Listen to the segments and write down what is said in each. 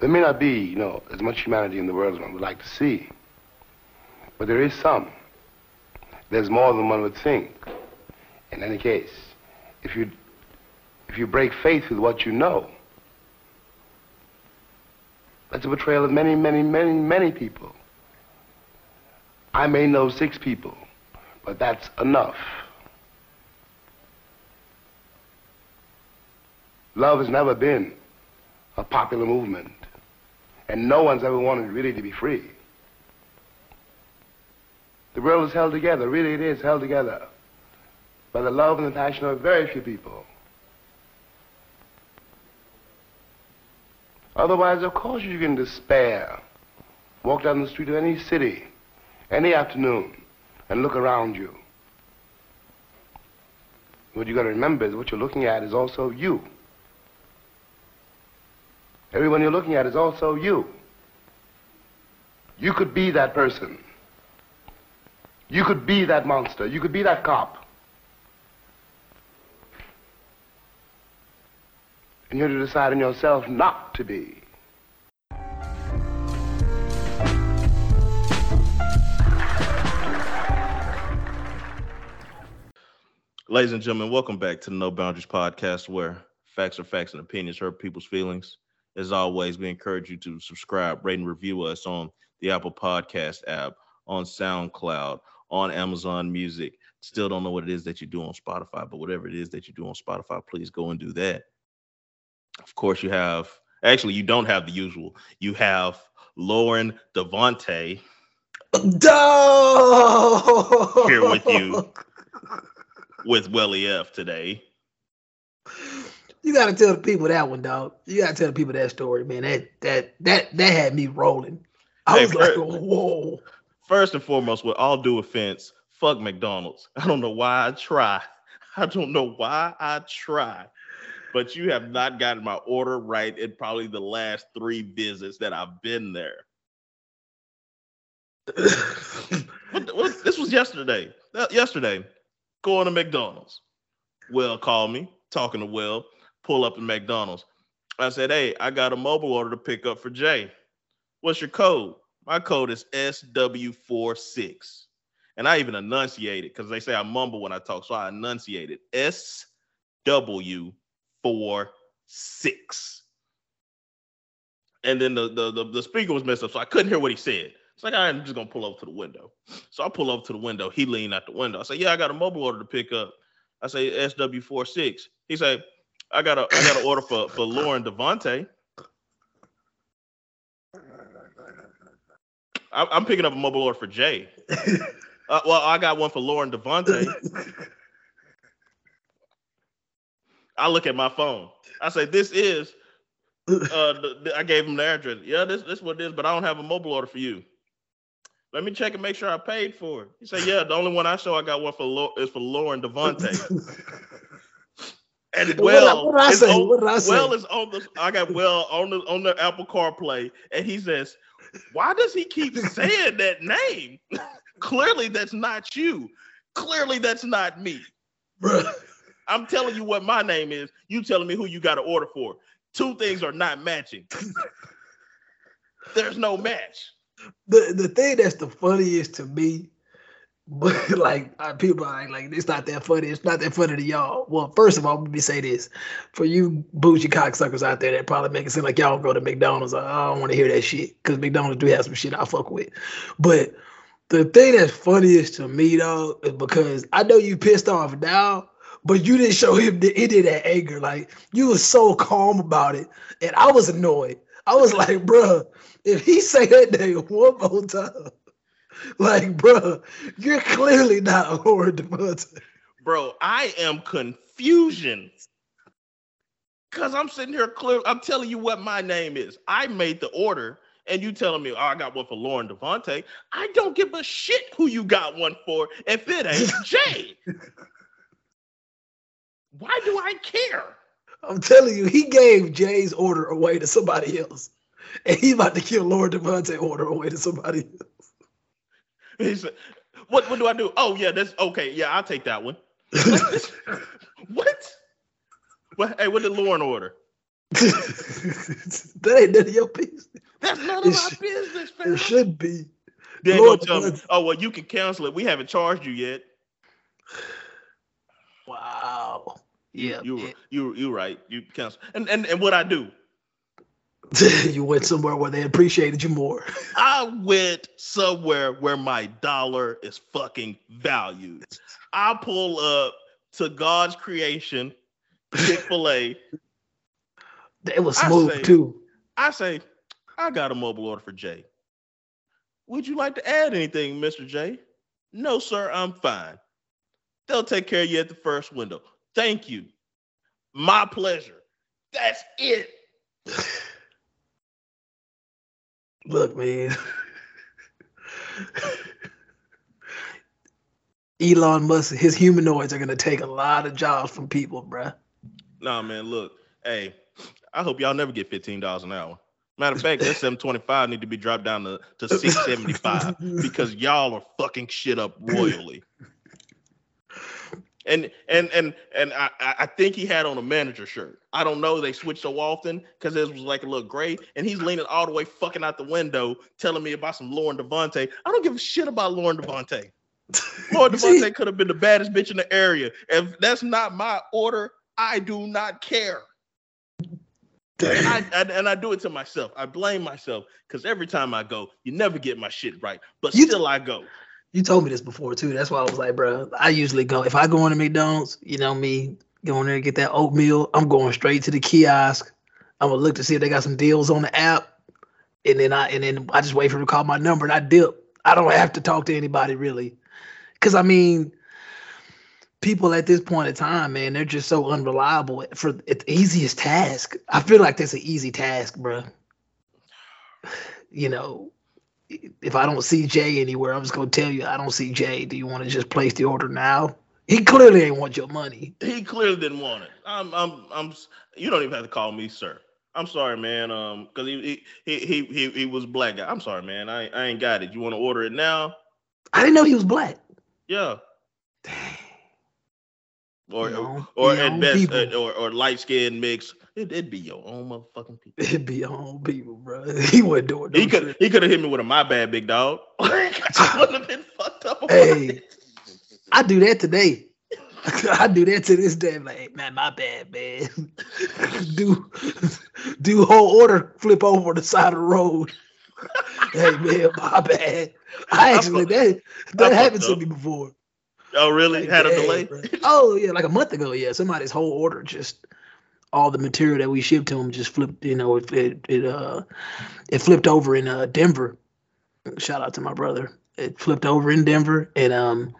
There may not be, you know, as much humanity in the world as one would like to see. But there is some. There's more than one would think. In any case, if you if you break faith with what you know, that's a betrayal of many, many, many, many people. I may know six people, but that's enough. Love has never been a popular movement, and no one's ever wanted really to be free. The world is held together, really it is held together, by the love and the passion of very few people. Otherwise, of course, you can despair. Walk down the street of any city, any afternoon, and look around you. What you've got to remember is what you're looking at is also you. Everyone you're looking at is also you. You could be that person. You could be that monster. You could be that cop. And you're to decide in yourself not to be. Ladies and gentlemen, welcome back to the No Boundaries podcast where facts are facts and opinions hurt people's feelings. As always, we encourage you to subscribe, rate, and review us on the Apple Podcast app, on SoundCloud, on Amazon Music. Still don't know what it is that you do on Spotify, but whatever it is that you do on Spotify, please go and do that. Of course, you have actually you don't have the usual. You have Lauren Devontae here with you with Welly F today. You gotta tell the people that one, dog. You gotta tell the people that story, man. That that that that had me rolling. I Hey, was like, whoa. First and foremost, with all due offense, fuck McDonald's. I don't know why I try. I don't know why I try. But you have not gotten my order right in probably the last three visits that I've been there. What, what, this was yesterday. Uh, Yesterday, going to McDonald's. Will called me, talking to Will, pull up to McDonald's. I said, Hey, I got a mobile order to pick up for Jay. What's your code? My code is SW46. And I even enunciated because they say I mumble when I talk. So I enunciated SW46. And then the, the, the, the speaker was messed up, so I couldn't hear what he said. It's like, I'm just gonna pull over to the window. So I pull over to the window. He leaned out the window. I say, Yeah, I got a mobile order to pick up. I say SW46. He say, I got a I got an order for, for Lauren Devontae. I- I'm picking up a mobile order for Jay. Uh, well, I got one for Lauren Devontae. I look at my phone. I say, "This is." Uh, the, the- I gave him the address. Yeah, this this what it is, but I don't have a mobile order for you. Let me check and make sure I paid for it. He said, "Yeah, the only one I show I got one for Lau- is for Lauren Devontae." And What I- well, what I say? on- What I say? Well is on the. I got well on the on the Apple CarPlay, and he says, "Why does he keep saying that name? Clearly, that's not you. Clearly, that's not me. Bruh. I'm telling you what my name is. You telling me who you got to order for. Two things are not matching. There's no match. the the thing that's the funniest to me, but like people are like, like it's not that funny. It's not that funny to y'all. Well, first of all, let me say this: for you bougie cocksuckers out there that probably make it seem like y'all go to McDonald's. I I don't want to hear that shit because McDonald's do have some shit I fuck with. But the thing that's funniest to me though is because I know you pissed off now. But you didn't show him the, any of that anger. Like you was so calm about it, and I was annoyed. I was like, bruh, if he say that name one more time, like, bro, you're clearly not Lauren Devontae. Bro, I am confusion. Cause I'm sitting here clear. I'm telling you what my name is. I made the order, and you telling me, oh, I got one for Lauren Devontae. I don't give a shit who you got one for if it ain't Jay. Why do I care? I'm telling you, he gave Jay's order away to somebody else. And he about to kill Lauren Devontae order away to somebody else. He said, what, what do I do? Oh, yeah, that's okay. Yeah, I'll take that one. what? What? Hey, what did Lauren order? that ain't none of your business. That's none It of my should- business, fam. It should be. Then gonna Lord tell me, oh well, you can cancel it. We haven't charged you yet. Wow. Yeah. You man. you you right. You cancel. And and and what I do? you went somewhere where they appreciated you more. I went somewhere where my dollar is fucking valued. I pull up to God's creation, Chick Fil A. It was I smooth say- too. I say, I got a mobile order for Jay. Would you like to add anything, Mr. J? No, sir, I'm fine. They'll take care of you at the first window. Thank you. My pleasure. That's it. Look, man. Elon Musk, his humanoids are gonna take a lot of jobs from people, bruh. Nah, man, look. Hey, I hope y'all never get $15 an hour. Matter of fact, that 725 need to be dropped down to, to 675 because y'all are fucking shit up royally. And and and and I, I think he had on a manager shirt. I don't know. They switch so often because it was like a little gray, and he's leaning all the way fucking out the window, telling me about some Lauren Devontae. I don't give a shit about Lauren Devontae. Lauren Devontae could have been the baddest bitch in the area. If that's not my order, I do not care. And I, I- and I do it to myself. I blame myself because every time I go, you never get my shit right. But You- still, I go. You told me this before too. That's why I was like, bro, I usually go if I go into McDonald's, you know me, go in there and get that oatmeal. I'm going straight to the kiosk. I'm gonna look to see if they got some deals on the app, and then I and then I just wait for them to call my number and I dip. I don't have to talk to anybody really, because I mean, people at this point in time, man, they're just so unreliable for the easiest task. I feel like that's an easy task, bro. You know, if I don't see Jay anywhere, I'm just gonna tell you I don't see Jay. Do you want to just place the order now? He clearly ain't want your money. He clearly didn't want it. I'm, I'm, I'm. You don't even have to call me sir. I'm sorry, man. Um, because he, he, he, he, he was black guy. I'm sorry, man. I, I ain't got it. You want to order it now? I didn't know he was black. Yeah. Or, You know, or your at best, uh, or, or light skin mix. It, it'd be your own motherfucking people. It'd be your own people, bro. He wasn't doing no He could, he could have hit me with a my bad, big dog. I wouldn't have been fucked up. Hey. I do that today. I do that to this day. I'm like, hey, man, my bad, man. do do whole order flip over the side of the road. hey man, my bad. I actually that that I happened to me before. Oh, really? Like, Had a delay? bro. Oh yeah, like a month ago. Yeah, somebody's whole order just all the material that we shipped to him just flipped. You know, it it, it uh it flipped over in uh Denver. Shout out to my brother. It flipped over in Denver, and um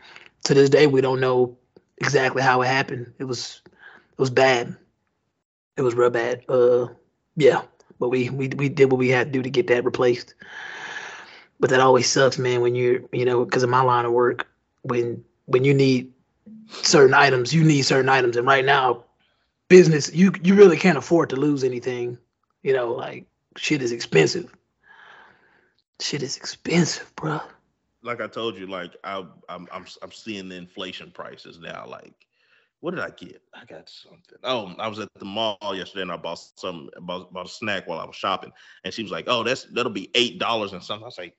to this day we don't know exactly how it happened. It was it was bad. It was real bad. Uh yeah, but we we we did what we had to do to get that replaced. But that always sucks, man. When you're you know because of my line of work when when you need certain items, you need certain items. And right now, business, you you really can't afford to lose anything. You know, like shit is expensive. Shit is expensive, bro. like I told you, like I, I'm, I'm, I'm seeing the inflation prices now. Like, what did I get? I got something. Oh, I was at the mall yesterday and I bought some, bought, bought a snack while I was shopping, and she was like, "Oh, that's that'll be eight dollars and something." I was like,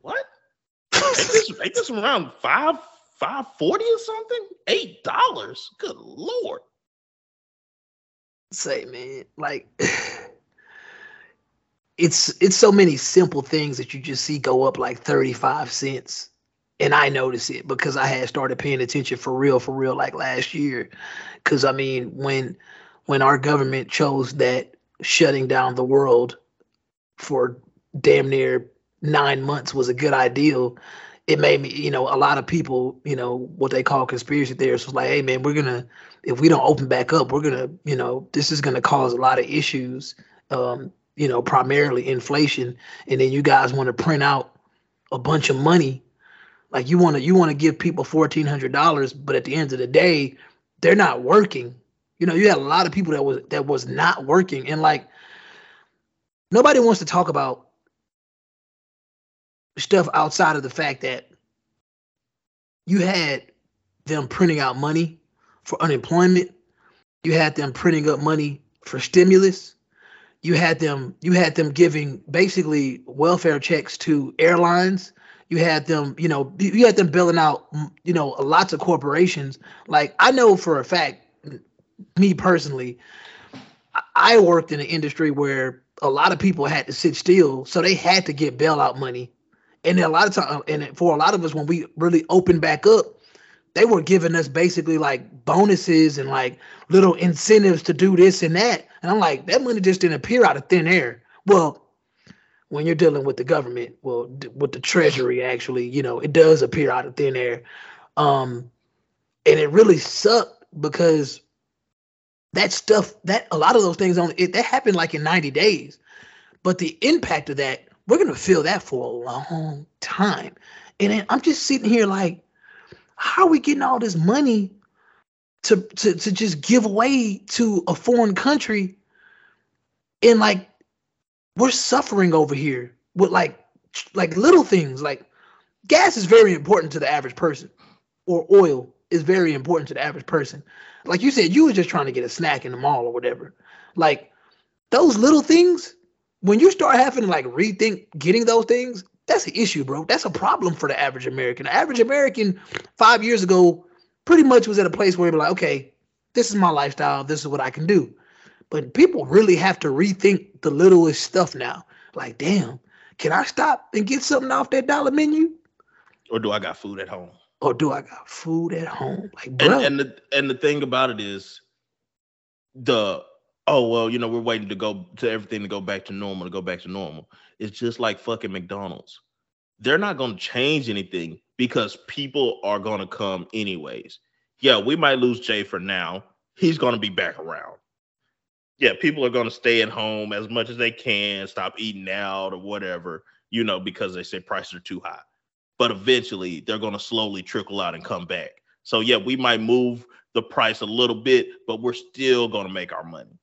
"What? Ain't this, ain't this around five, five forty or something? Eight dollars? Good lord!" Say, man, like it's it's so many simple things that you just see go up like 35 cents. And I notice it because I had started paying attention for real, for real, like last year. Cause I mean, when when our government chose that shutting down the world for damn near nine months was a good ideal, it made me, you know, a lot of people, you know, what they call conspiracy theorists was like, hey man, we're gonna if we don't open back up, we're gonna, you know, this is gonna cause a lot of issues. Um, you know, primarily inflation, and then you guys want to print out a bunch of money. Like you want to you want to give people fourteen hundred dollars, but at the end of the day, they're not working. You know, you had a lot of people that was that was not working, and like nobody wants to talk about stuff outside of the fact that you had them printing out money for unemployment. You had them printing up money for stimulus. You had them you had them giving basically welfare checks to airlines. You had them, you know, you had them billing out, you know, lots of corporations. Like I know for a fact, me personally, I worked in an industry where a lot of people had to sit still, so they had to get bailout money. And a lot of time, and for a lot of us, when we really opened back up, they were giving us basically like bonuses and like little incentives to do this and that. And I'm like, that money just didn't appear out of thin air. Well, when you're dealing with the government, well, with the treasury, actually, you know, it does appear out of thin air. Um, and it really sucked because that stuff, that a lot of those things on it, that happened like in 90 days. But the impact of that, we're gonna feel that for a long time. And I'm just sitting here like, how are we getting all this money to to to just give away to a foreign country? And like we're suffering over here with like like little things like gas is very important to the average person or oil is very important to the average person. Like you said you were just trying to get a snack in the mall or whatever. Like those little things when you start having to like rethink getting those things that's an issue, bro. That's a problem for the average American. The average American five years ago pretty much was at a place where he was like, okay, this is my lifestyle. This is what I can do. But people really have to rethink the littlest stuff now. Like, damn, can I stop and get something off that dollar menu? Or do I got food at home? Or do I got food at home? Like, bro. And, and the and the thing about it is the oh well, you know, we're waiting to go to everything to go back to normal, to go back to normal. It's just like fucking McDonald's. They're not gonna change anything because people are gonna come anyways. Yeah, we might lose Jay for now. He's gonna be back around. Yeah, people are gonna stay at home as much as they can, stop eating out or whatever, you know, because they say prices are too high. But eventually they're gonna slowly trickle out and come back. So yeah, we might move the price a little bit, but we're still gonna make our money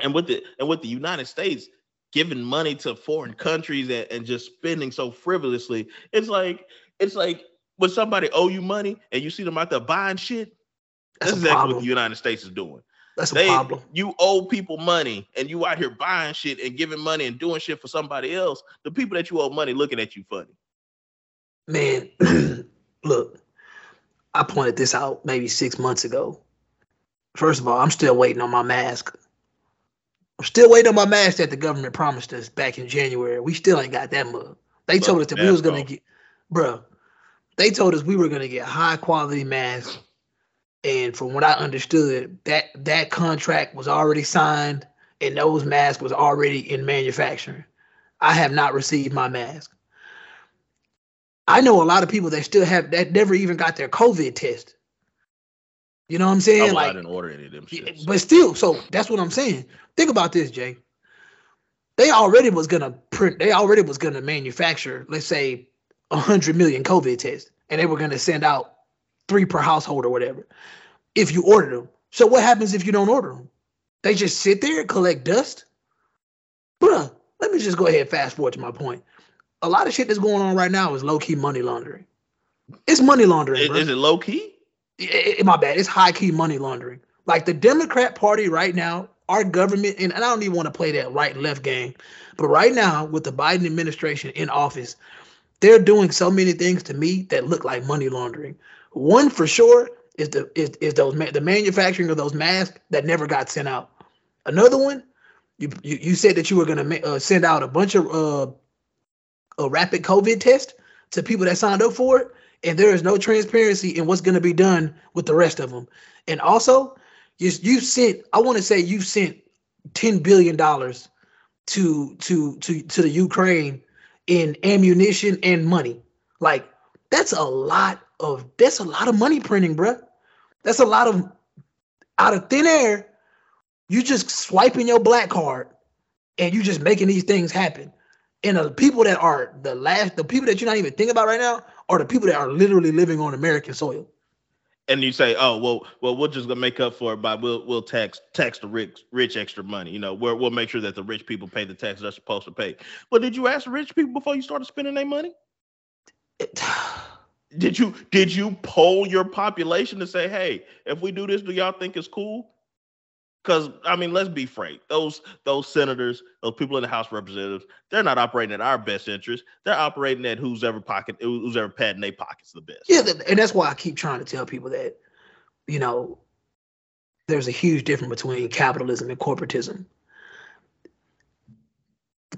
and with the and with the United States giving money to foreign countries and, and just spending so frivolously, it's like it's like when somebody owe you money and you see them out there buying shit. That's, that's exactly problem. what the United States is doing. That's they, a problem. You owe people money and you out here buying shit and giving money and doing shit for somebody else. The people that you owe money looking at you funny. Man, look, I pointed this out maybe six months ago. First of all, I'm still waiting on my mask. I'm still waiting on my mask that the government promised us back in January. We still ain't got that mug. They told us that we was gonna get, bro. They told us we were gonna get high quality masks, and from what I understood, that that contract was already signed, and those masks was already in manufacturing. I have not received my mask. I know a lot of people that still have that never even got their COVID test. You know what I'm saying? I, like, I didn't order any of them shit. But still, so that's what I'm saying. Think about this, Jay. They already was gonna print. They already was gonna manufacture, let's say, hundred million COVID tests, and they were gonna send out three per household or whatever. If you order them, so what happens if you don't order them? They just sit there and collect dust, bruh. Let me just go ahead and fast forward to my point. A lot of shit that's going on right now is low key money laundering. It's money laundering. Is, is it low key? It, it, my bad. It's high key money laundering. Like the Democrat Party right now our government, and I don't even want to play that right left game, but right now with the Biden administration in office, they're doing so many things to me that look like money laundering. One for sure is the is, is those the manufacturing of those masks that never got sent out. Another one, you you, you said that you were going to uh, send out a bunch of uh, a rapid COVID test to people that signed up for it, and there is no transparency in what's going to be done with the rest of them. And also, you you sent I want to say—you've sent ten billion dollars to to to to the Ukraine in ammunition and money. Like that's a lot of that's a lot of money printing, bruh. That's a lot of out of thin air. You just swiping your black card and you just making these things happen. And the people that are the last, the people that you're not even thinking about right now are the people that are literally living on American soil and you say, "Oh, well, well, we're just gonna make up for it by we'll we'll tax tax the rich rich extra money. You know, we'll we'll make sure that the rich people pay the taxes they're supposed to pay." But did you ask the rich people before you started spending their money? did you did you poll your population to say, "Hey, if we do this, do y'all think it's cool?" Because I mean, let's be frank. Those those senators, those people in the House Representatives, they're not operating at our best interest. They're operating at who's ever pocket, who's ever padding their pockets the best. Yeah, and that's why I keep trying to tell people that, you know, there's a huge difference between capitalism and corporatism.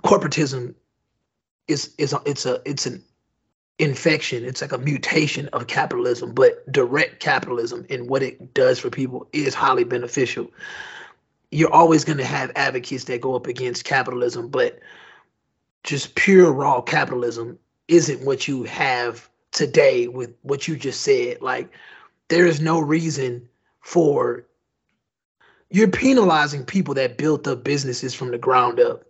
Corporatism is is a, it's a it's an infection. It's like a mutation of capitalism, but direct capitalism and what it does for people is highly beneficial you're always going to have advocates that go up against capitalism, but just pure raw capitalism isn't what you have today with what you just said. Like, there is no reason for you're penalizing people that built up businesses from the ground up.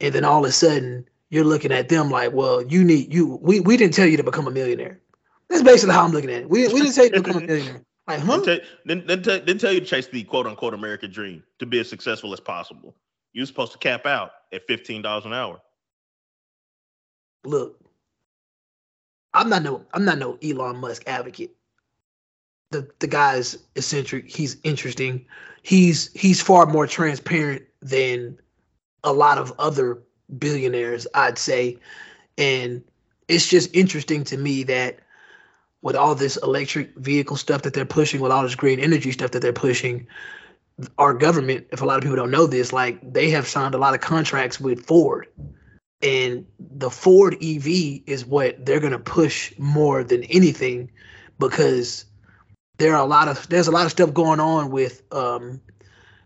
And then all of a sudden, you're looking at them like, well, you need you. We, we didn't tell you to become a millionaire. That's basically how I'm looking at it. We, we didn't say to become a millionaire. Like, huh? Didn't tell, didn't, tell, didn't tell you to chase the quote unquote American dream to be as successful as possible. You're supposed to cap out at $15 an hour. Look, I'm not no I'm not no Elon Musk advocate. The the guy's eccentric, he's interesting. He's he's far more transparent than a lot of other billionaires, I'd say. And it's just interesting to me that with all this electric vehicle stuff that they're pushing, with all this green energy stuff that they're pushing, our government, if a lot of people don't know this, like they have signed a lot of contracts with Ford. And the Ford EV is what they're gonna push more than anything because there are a lot of there's a lot of stuff going on with um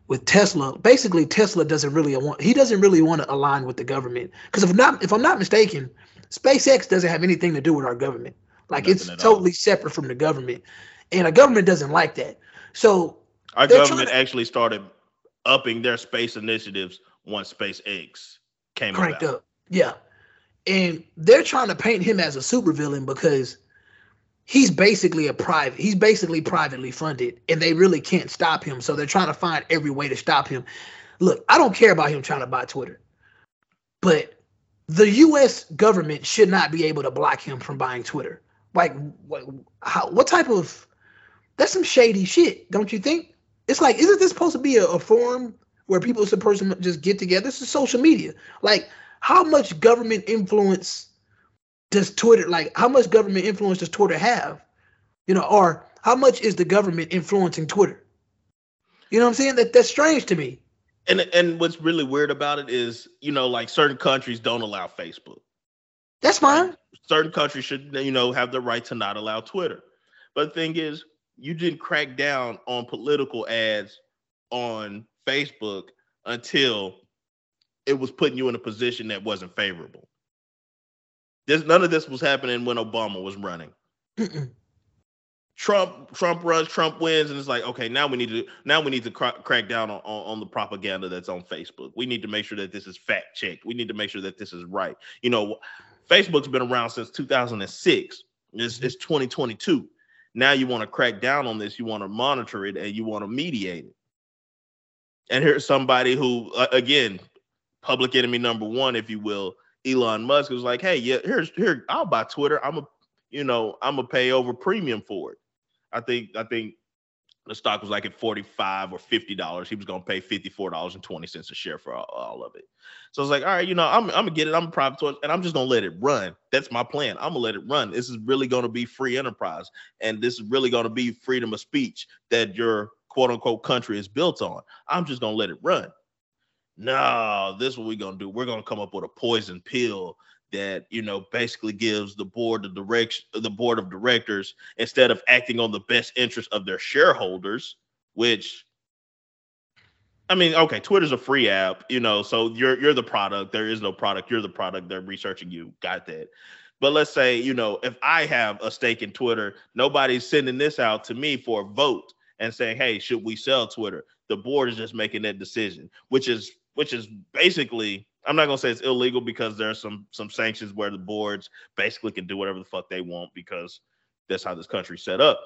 with Tesla. Basically, Tesla doesn't really want he doesn't really want to align with the government. Because if not if I'm not mistaken, SpaceX doesn't have anything to do with our government. Like Nothing it's totally all. separate from the government, and the government doesn't like that. So our government to, actually started upping their space initiatives once SpaceX came cranked about. up. Yeah, and they're trying to paint him as a supervillain because he's basically a private. He's basically privately funded, and they really can't stop him. So they're trying to find every way to stop him. Look, I don't care about him trying to buy Twitter, but the U.S. government should not be able to block him from buying Twitter. Like, what, how, what type of? That's some shady shit, don't you think? It's like, isn't this supposed to be a, a forum where people supposed to just get together? This is social media. Like, how much government influence does Twitter? Like, how much government influence does Twitter have? You know, or how much is the government influencing Twitter? You know what I'm saying? That that's strange to me. And and what's really weird about it is, you know, like certain countries don't allow Facebook. That's fine certain countries should, you know, have the right to not allow Twitter. But the thing is, you didn't crack down on political ads on Facebook until it was putting you in a position that wasn't favorable. This none of this was happening when Obama was running. Trump Trump runs, Trump wins, and it's like, okay, now we need to now we need to cr- crack down on, on, on the propaganda that's on Facebook. We need to make sure that this is fact checked. We need to make sure that this is right. You know, Facebook's been around since 2006. It's, it's 2022. Now you want to crack down on this. You want to monitor it and you want to mediate it. And here's somebody who, uh, again, public enemy number one, if you will, Elon Musk was like, "Hey, yeah, here's here, I'll buy Twitter. I'm a, you know, I'm gonna pay over premium for it." I think I think the stock was like at 45 or 50 dollars. He was going to pay 54 dollars and 20 cents a share for all, all, of it. So i was like all right you know i'm, I'm gonna get it. I'm a private source and i'm just gonna let it run. That's my plan. I'm gonna let it run. This is really to be free enterprise and this is really to be freedom of speech that your quote unquote country is built on. I'm just gonna let it run no this is what we're gonna do we're gonna come up with a poison pill that you know basically gives the board the direction the board of directors instead of acting on the best interest of their shareholders which I mean, okay, Twitter's a free app, you know, so you're you're the product. There is no product. You're the product. They're researching you. Got that. But let's say, you know, if I have a stake in Twitter, nobody's sending this out to me for a vote and saying, "Hey, should we sell Twitter?" The board is just making that decision, which is which is basically I'm not gonna say it's illegal because there's some some sanctions where the boards basically can do whatever the fuck they want because that's how this country's set up.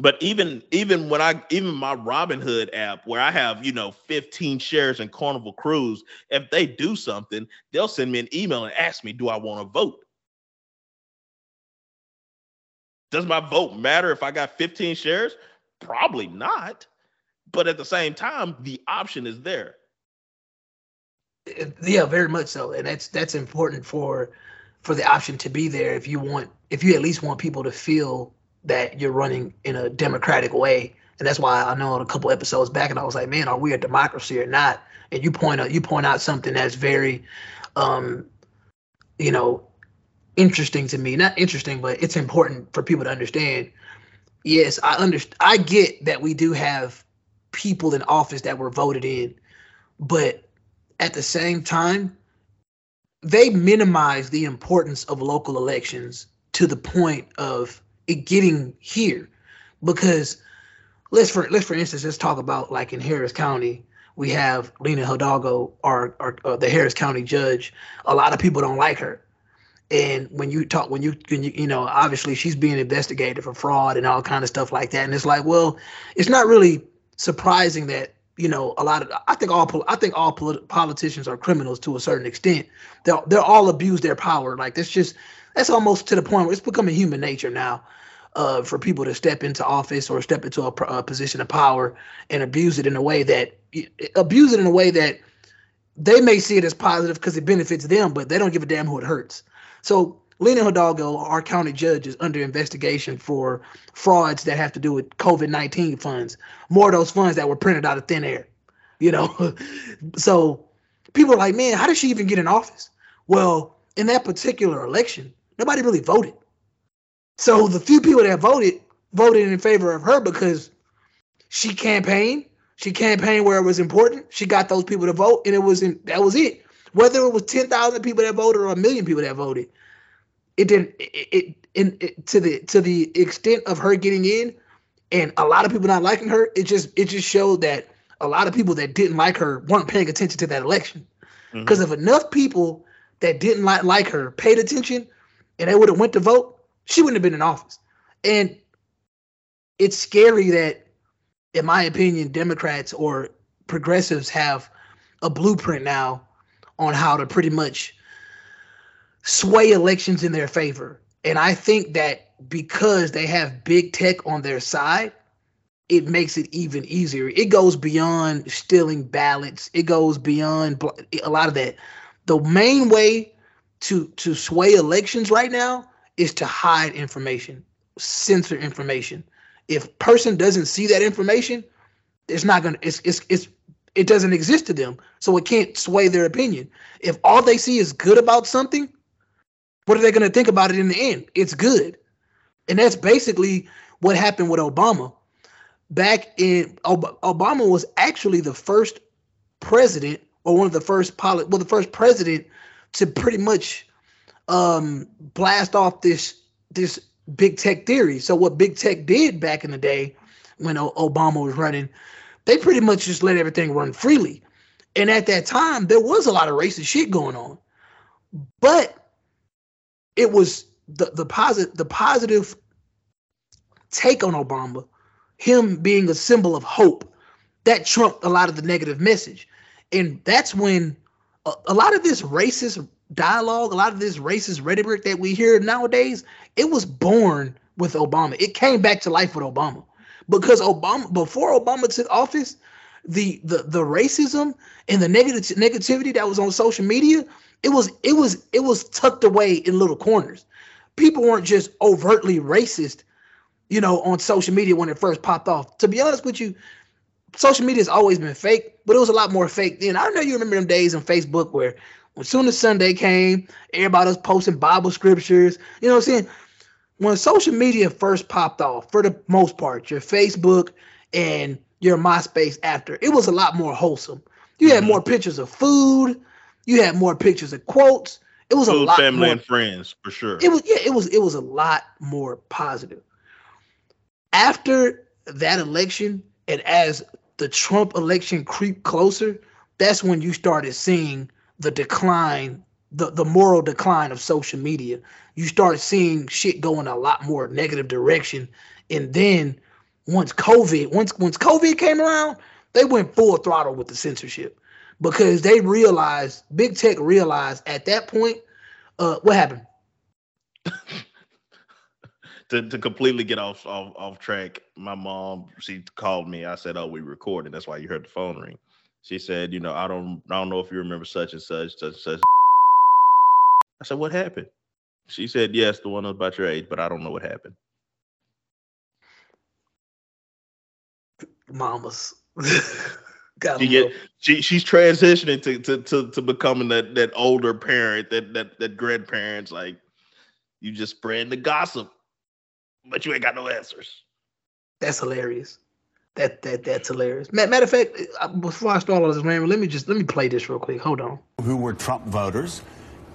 But even even when I even my Robinhood app where I have you know 15 shares in Carnival Cruise, if they do something, they'll send me an email and ask me, do I want to vote? Does my vote matter if I got 15 shares? Probably not but at the same time, the option is there. Yeah, very much so, and that's that's important for for the option to be there if you want if you at least want people to feel that you're running in a democratic way. And that's why I know a couple episodes back, and I was like, man, are we a democracy or not? And you point out you point out something that's very, um, you know, interesting to me. Not interesting, but it's important for people to understand. Yes, I understand. I get that we do have people in office that were voted in, but at the same time, they minimize the importance of local elections to the point of it getting here. Because let's for let's for instance let's talk about like in Harris County we have Lina Hidalgo our, our uh, the Harris County judge. A lot of people don't like her. And when you talk when you when you you know obviously she's being investigated for fraud and all kind of stuff like that. And it's like well it's not really surprising that you know a lot of i think all i think all polit- politicians are criminals to a certain extent they'll they'll all abuse their power like that's just that's almost to the point where it's becoming human nature now uh, for people to step into office or step into a, a, position of power and abuse it in a way that abuse it in a way that they may see it as positive because it benefits them, but they don't give a damn who it hurts. So Lina Hidalgo, our county judge, is under investigation for frauds that have to do with COVID nineteen funds. More of those funds that were printed out of thin air. You know, so people are like, man, how did she even get in office? Well, in that particular election, nobody really voted. So the few people that voted voted in favor of her because she campaigned. She campaigned where it was important. She got those people to vote, and it was in, that was it. Whether it was ten thousand people that voted or a million people that voted, it didn't. It, it, it, it to the to the extent of her getting in, and a lot of people not liking her. It just it just showed that a lot of people that didn't like her weren't paying attention to that election. Because mm-hmm. if enough people that didn't like like her paid attention, and they would have went to vote, she wouldn't have been in office. And it's scary that, in my opinion, Democrats or progressives have a blueprint now on how to pretty much sway elections in their favor. And I think that because they have big tech on their side, it makes it even easier. It goes beyond stealing ballots. It goes beyond a lot of that. The main way to to sway elections right now is to hide information, censor information. If person doesn't see that information, it's not gonna it's it's it's it doesn't exist to them. So it can't sway their opinion. If all they see is good about something, what are they gonna think about it in the end? It's good. And that's basically what happened with Obama. Back in Obama was actually the first president or one of the first pilot well the first president to pretty much um, blast off this this big tech theory. So what big tech did back in the day when o- Obama was running, they pretty much just let everything run freely. And at that time, there was a lot of racist shit going on, but it was the the positive the positive take on Obama, him being a symbol of hope, that trumped a lot of the negative message, and that's when a, a lot of this racist dialogue, a lot of this racist rhetoric that we hear nowadays, it was born with Obama. It came back to life with Obama. Because Obama before Obama took office, the the the racism and the negative negativity that was on social media, it was it was it was tucked away in little corners. People weren't just overtly racist, you know, on social media when it first popped off. To be honest with you, social media has always been fake, but it was a lot more fake then. I don't know you remember them days on Facebook where as soon as Sunday came, everybody was posting Bible scriptures. You know what I'm saying? When social media first popped off, for the most part, your Facebook and your MySpace after, it was a lot more wholesome. You had mm-hmm. more pictures of food. You had more pictures of quotes. It was a lot more. family more, and friends for sure. It was yeah, it was it was a lot more positive. After that election, and as the Trump election creeped closer, that's when you started seeing the decline, the, the moral decline of social media. You start seeing shit going a lot more negative direction. And then once COVID, once once COVID came around, they went full throttle with the censorship because they realized, big tech realized at that point, uh, what happened? to, to completely get off, off off track, my mom she called me. I said, "Oh, we recorded." That's why you heard the phone ring. She said, "You know, I don't I don't know if you remember such and such such and such." I said, "What happened?" She said, "Yes, the one about your age, but I don't know what happened." Mamas. she get she she's transitioning to, to to to becoming that that older parent, that that that grandparents. Like you just spread the gossip, but you ain't got no answers. That's hilarious. That that that's hilarious. Matter of fact, uh, before I start all this, man, let me just let me play this real quick. Hold on. Who were Trump voters?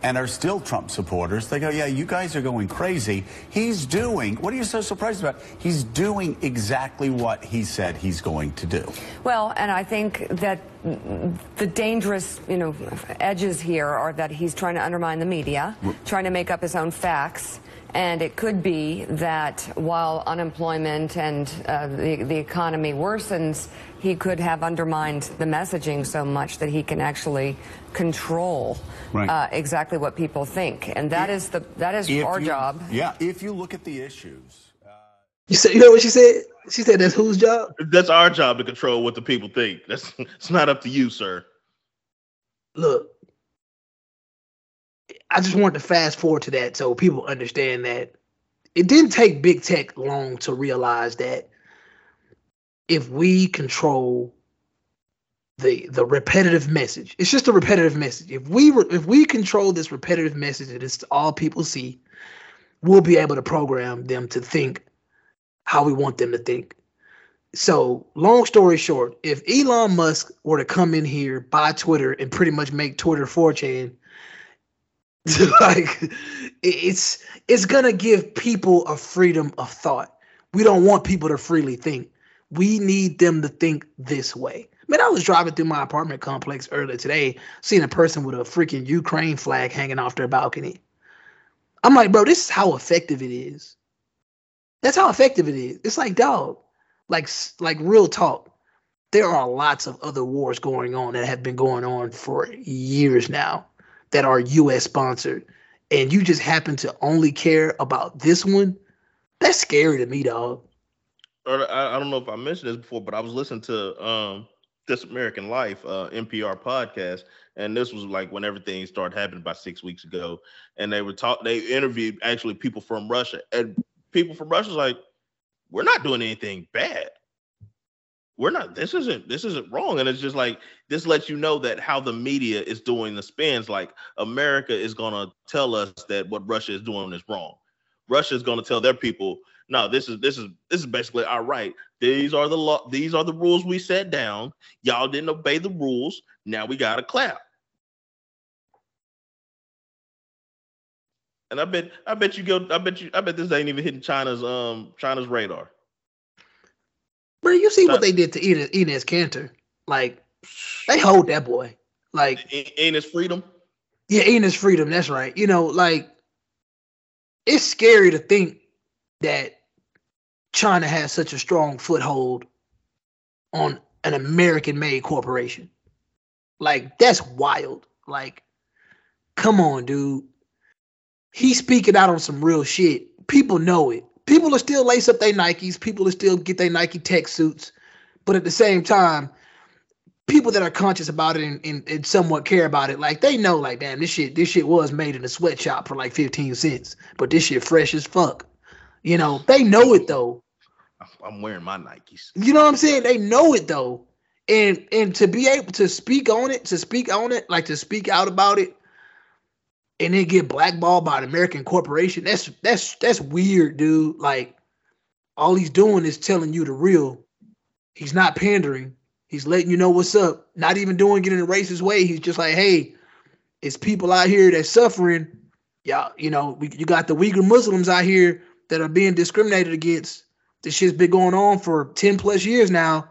And are still Trump supporters. They go, yeah, you guys are going crazy. He's doing, what are you so surprised about? He's doing exactly what he said he's going to do. Well, and I think that the dangerous, you know, edges here are that he's trying to undermine the media, trying to make up his own facts. And it could be that while unemployment and uh, the, the economy worsens, he could have undermined the messaging so much that he can actually control right. uh, exactly what people think, and that if, is the that is our you, job. Yeah, if you look at the issues. Uh, you said, you know what she said? She said that's whose job? That's our job to control what the people think. That's it's not up to you, sir. Look, I just wanted to fast forward to that so people understand that it didn't take big tech long to realize that if we control the the repetitive message. It's just a repetitive message. If we were if we control this repetitive message that it's all people see, we'll be able to program them to think how we want them to think. So, long story short, if Elon Musk were to come in here, buy Twitter, and pretty much make Twitter 4chan, like it's it's gonna give people a freedom of thought. We don't want people to freely think. We need them to think this way. Man, I was driving through my apartment complex earlier today, seeing a person with a freaking Ukraine flag hanging off their balcony. I'm like, bro, this is how effective it is. That's how effective it is. It's like, dog, like, like real talk. There are lots of other wars going on that have been going on for years now that are U.S. sponsored, and you just happen to only care about this one. That's scary to me, dog. I, I don't know if I mentioned this before, but I was listening to um, this American Life uh, NPR podcast, and this was like when everything started happening about six weeks ago, and they were talk. They interviewed actually people from Russia, and people from Russia was like, "We're not doing anything bad. We're not. This isn't. This isn't wrong." And it's just like this lets you know that how the media is doing the spins. Like America is gonna tell us that what Russia is doing is wrong. Russia is gonna tell their people no, this is this is this is basically all right. These are the law. These are the rules we set down. Y'all didn't obey the rules. Now we got to clap. And I bet I bet you go. I bet you. I bet this ain't even hitting China's um China's radar. Bro, you see what they did to Enes, Enes Kanter? Like they hold that boy. Like Enes Freedom. Yeah, Enes Freedom. That's right. You know, like it's scary to think that China has such a strong foothold on an American made corporation. Like, that's wild. Like, come on, dude. He's speaking out on some real shit. People know it. People are still lace up their Nikes. People are still get their Nike tech suits. But at the same time, people that are conscious about it and, and, and, somewhat care about it, like they know, like, damn, this shit, this shit was made in a sweatshop for like 15 cents. But this shit fresh as fuck. You know, they know it though. I'm wearing my Nikes. You know what I'm saying? They know it though. And and to be able to speak on it, to speak on it, like to speak out about it, and then get blackballed by an American corporation, that's that's that's weird, dude. Like all he's doing is telling you the real. He's not pandering. He's letting you know what's up. Not even doing it in a racist way. He's just like, hey, it's people out here that's suffering. Y'all, you know, we, you got the Uyghur Muslims out here that are being discriminated against this shit's been going on for 10 plus years now.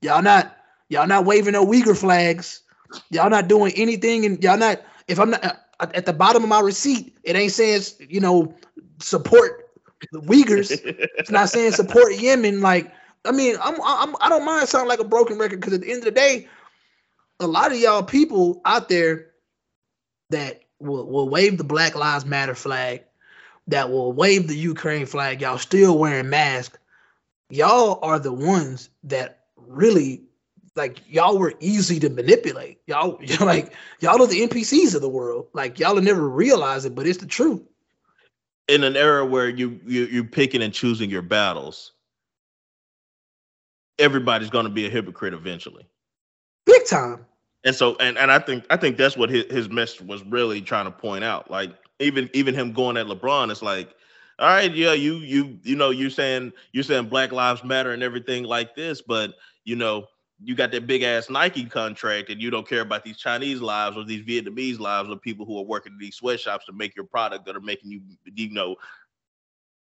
Y'all not y'all not waving no Uyghur flags. Y'all not doing anything and y'all not if I'm not at the bottom of my receipt, it ain't saying, you know, support the Uyghurs. it's not saying support Yemen. Like, I mean, I'm, I'm I don't mind sounding like a broken record because at the end of the day, a lot of y'all people out there that will, will wave the Black Lives Matter flag that will wave the Ukraine flag, y'all still wearing masks, y'all are the ones that really like y'all were easy to manipulate. Y'all, you're like y'all are the NPCs of the world. Like y'all will never realize it, but it's the truth. In an era where you, you you're picking and choosing your battles, everybody's going to be a hypocrite eventually. Big time. And so, and and I think I think that's what his, his message was really trying to point out. Like even even him going at LeBron, it's like, all right, yeah, you you you know you're saying you're saying Black Lives Matter and everything like this, but you know you got that big ass Nike contract and you don't care about these Chinese lives or these Vietnamese lives or people who are working in these sweatshops to make your product that are making you you know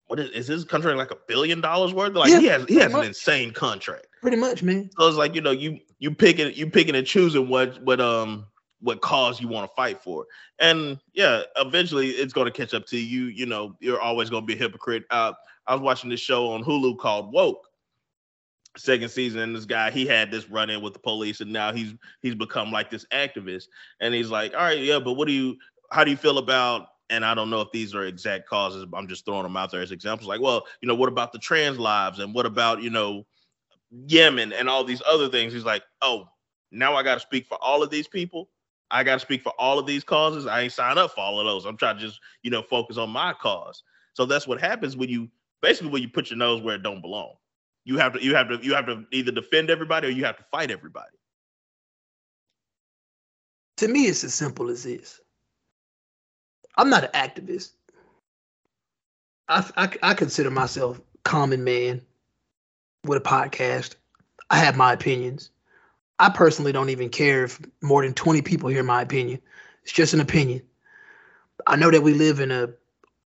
what is, is his contract like a billion dollars worth? Like Yeah, he has he has much. an insane contract. Pretty much, man. So it's like you know you you picking you picking and choosing what what um what cause you want to fight for, and yeah, eventually it's going to catch up to you. You know you're always going to be a hypocrite. Uh, I was watching this show on Hulu called Woke, second season, and this guy he had this run in with the police, and now he's he's become like this activist, and he's like, all right, yeah, but what do you how do you feel about and I don't know if these are exact causes, but I'm just throwing them out there as examples. Like, well, you know, what about the trans lives and what about, you know, Yemen and all these other things? He's like, oh, now I got to speak for all of these people. I got to speak for all of these causes. I ain't signed up for all of those. I'm trying to just, you know, focus on my cause. So that's what happens when you basically when you put your nose where it don't belong. You have to, you have to, you have to either defend everybody or you have to fight everybody. To me, it's as simple as this. I'm not an activist. I, I, I consider myself common man with a podcast. I have my opinions. I personally don't even care if more than 20 people hear my opinion. It's just an opinion. I know that we live in a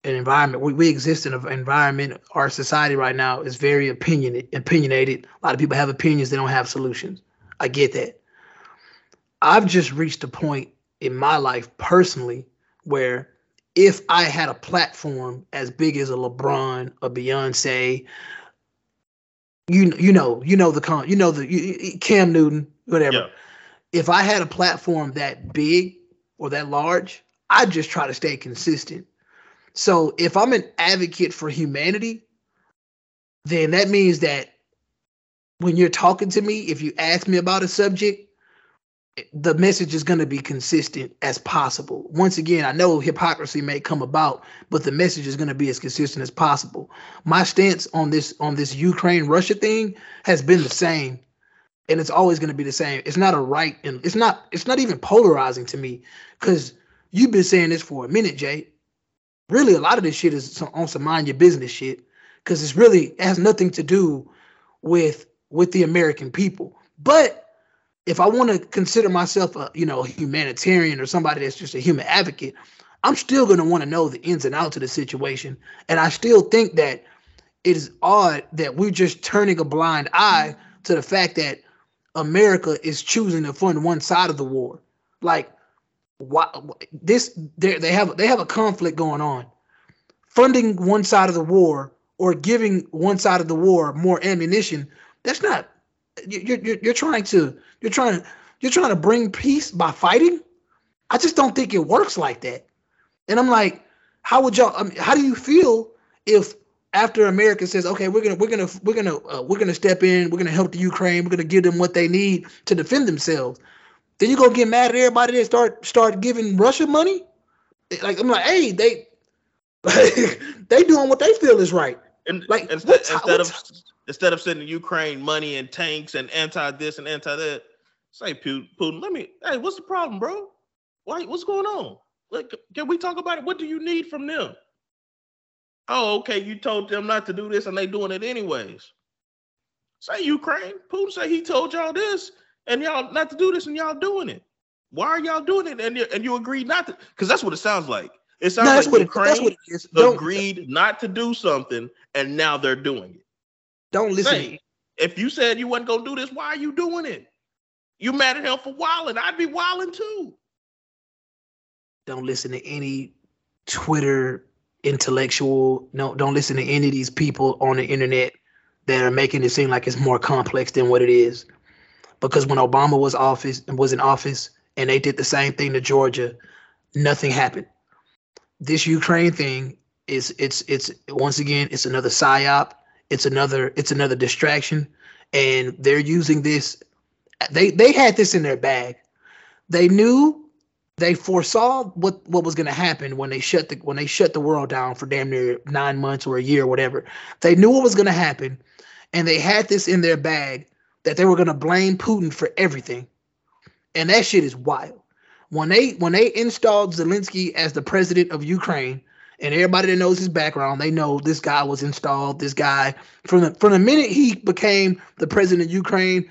an environment we, we exist in an environment our society right now is very opinion opinionated. A lot of people have opinions, they don't have solutions. I get that. I've just reached a point in my life personally where if I had a platform as big as a LeBron, a Beyonce, you you know you know the con you know the you, you- Cam Newton whatever. Yeah. If I had a platform that big or that large, I'd just try to stay consistent. So if I'm an advocate for humanity, then that means that when you're talking to me, if you ask me about a subject, the message is going to be consistent as possible. Once again, I know hypocrisy may come about, but the message is going to be as consistent as possible. My stance on this on this Ukraine Russia thing has been the same, and it's always going to be the same. It's not a right and it's not it's not even polarizing to me because you've been saying this for a minute, Jay. Really, a lot of this shit is some, on some mind your business shit because it's really it has nothing to do with with the American people, but if I want to consider myself a you know a humanitarian or somebody that's just a human advocate, I'm still going to want to know the ins and outs of the situation, and I still think that it is odd that we're just turning a blind eye to the fact that America is choosing to fund one side of the war. Like, why this? They have they have a conflict going on. Funding one side of the war or giving one side of the war more ammunition. That's not you're, you're you're trying to you're trying you're trying to bring peace by fighting i just don't think it works like that and i'm like how would y'all I mean, how do you feel if after america says okay we're gonna we're gonna we're gonna uh, we're gonna step in we're gonna help the ukraine we're gonna give them what they need to defend themselves then you're gonna get mad at everybody that start start giving russia money like i'm like hey they they doing what they feel is right And Like, instead, what's- instead of what's- instead of sending Ukraine money and tanks and anti this and anti that, say Putin, Putin, let me. Hey, what's the problem, bro? Why? What's going on? Like, can we talk about it? What do you need from them? Oh, okay. You told them not to do this, and they doing it anyways. Say Ukraine. Putin say he told y'all this, and y'all not to do this, and y'all doing it. Why are y'all doing it? And you, and you agreed not to? Because that's what it sounds like. It sounds No, like what it, Ukraine that's what it is don't, agreed not to do something, and now they're doing it. don't listen Say, if you said you wasn't gonna do this, why are you doing it? You mad at him for wilding? I'd be wilding too. don't listen to any Twitter intellectual. No, don't listen to any of these people on the internet that are making it seem like it's more complex than what it is. Because when Obama was office was in office and they did the same thing to Georgia, nothing happened. This Ukraine thing is it's it's once again it's another psyop. It's another it's another distraction, and they're using this. They they had this in their bag. They knew they foresaw what what was going to happen when they shut the when they shut the world down for damn near nine months or a year or whatever. They knew what was going to happen, and they had this in their bag that they were going to blame Putin for everything, and that shit is wild. When they when they installed Zelensky as the president of Ukraine, and everybody that knows his background, they know this guy was installed. This guy from the from the minute he became the president of Ukraine,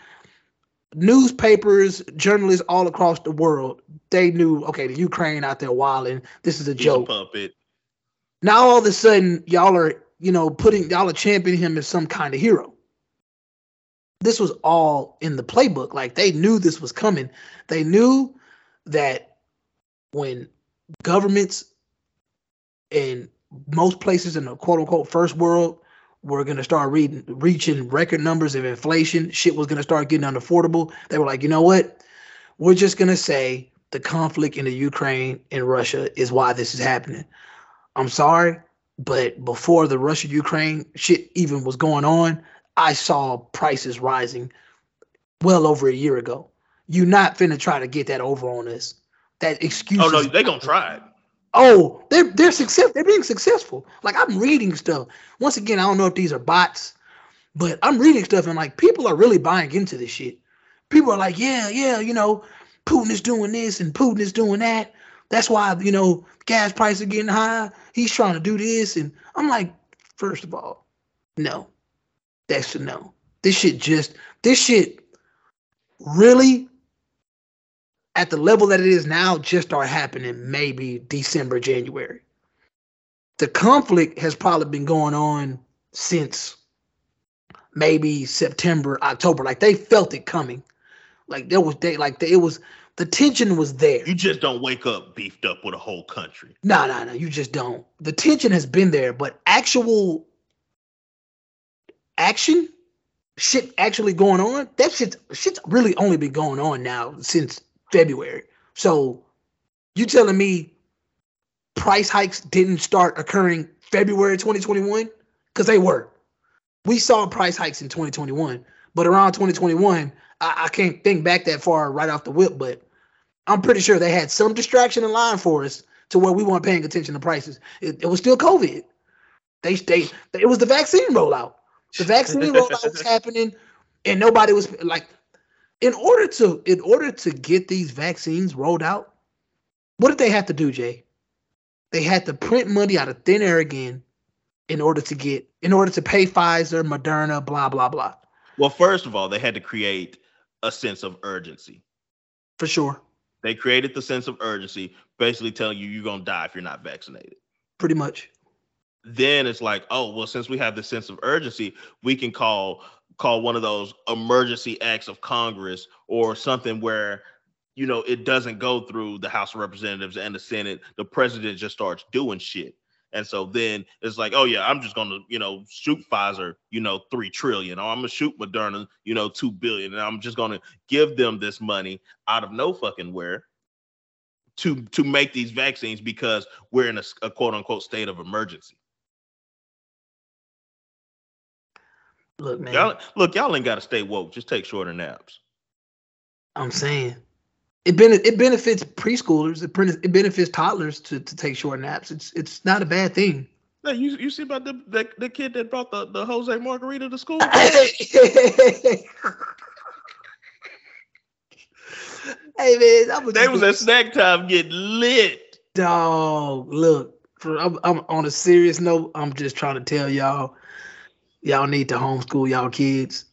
newspapers, journalists all across the world, they knew okay, the Ukraine out there wilding. This is a He's a joke. puppet. Now all of a sudden, y'all are you know putting y'all are championing him as some kind of hero. This was all in the playbook. Like they knew this was coming. They knew that when governments in most places in the quote unquote first world were going to start reading, reaching record numbers of inflation, shit was going to start getting unaffordable. They were like, you know what? We're just going to say the conflict in the Ukraine and Russia is why this is happening. I'm sorry, but before the Russia Ukraine shit even was going on, I saw prices rising well over a year ago. You're not finna try to get that over on us. That excuse. Oh no, they gonna try it. Oh, they're they're success. They're being successful. Like I'm reading stuff. Once again, I don't know if these are bots, but I'm reading stuff and like people are really buying into this shit. People are like, yeah, yeah, you know, Putin is doing this and Putin is doing that. That's why you know gas prices are getting high. He's trying to do this, and I'm like, first of all, no, that's a no. This shit just this shit really at the level that it is now just start happening maybe December, January. The conflict has probably been going on since maybe September, October. Like they felt it coming. Like there was they like it was the tension was there. You just don't wake up beefed up with a whole country. No, no, no, you just don't. The tension has been there, but actual action, shit actually going on, that shit's shit's really only been going on now since February. So you telling me price hikes didn't start occurring February 2021? Because they were. We saw price hikes in 2021, but around 2021, I, I can't think back that far right off the whip, but I'm pretty sure they had some distraction in line for us to where we weren't paying attention to prices. It, it was still COVID. They they it was the vaccine rollout. The vaccine rollout was happening, and nobody was like, in order to in order to get these vaccines rolled out, what did they have to do, Jay? They had to print money out of thin air again in order to get in order to pay Pfizer, Moderna, blah blah blah. Well, first of all, they had to create a sense of urgency. For sure, They created the sense of urgency, basically telling you you're gonna die if you're not vaccinated. pretty much. Then it's like, oh well, since we have this sense of urgency, we can call call one of those emergency acts of Congress or something where you know it doesn't go through the House of Representatives and the Senate. The president just starts doing shit. And so then it's like, oh yeah, I'm just gonna, you know, shoot Pfizer, you know, three trillion, or I'm gonna shoot Moderna, you know, two billion, and I'm just gonna give them this money out of no fucking where to to make these vaccines because we're in a quote unquote state of emergency. Look, man, Y'all look, y'all ain't gotta stay woke. Just take shorter naps. I'm saying it ben- it benefits preschoolers. It, ben- it benefits toddlers to, to take short naps. It's it's not a bad thing. Hey, you you see about the the, the kid that brought the, the Jose Margarita to school? hey man, I'm they was at snack time getting lit. dog. Look, for, I'm, I'm on a serious note. I'm just trying to tell y'all, y'all need to homeschool y'all kids.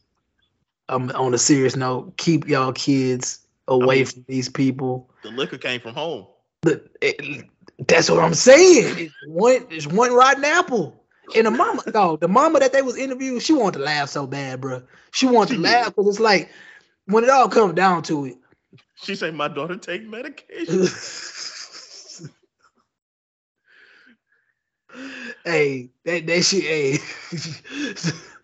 I'm on a serious note. Keep y'all kids away mean- from these people. The liquor came from home. But it, that's what I'm saying. It's one, it's one rotten apple. And the mama, no, the mama that they was interviewing, she wanted to laugh so bad, bro. She wanted to laugh because it's like when it all comes down to it. She said, "My daughter take medication." hey, that that shit, hey,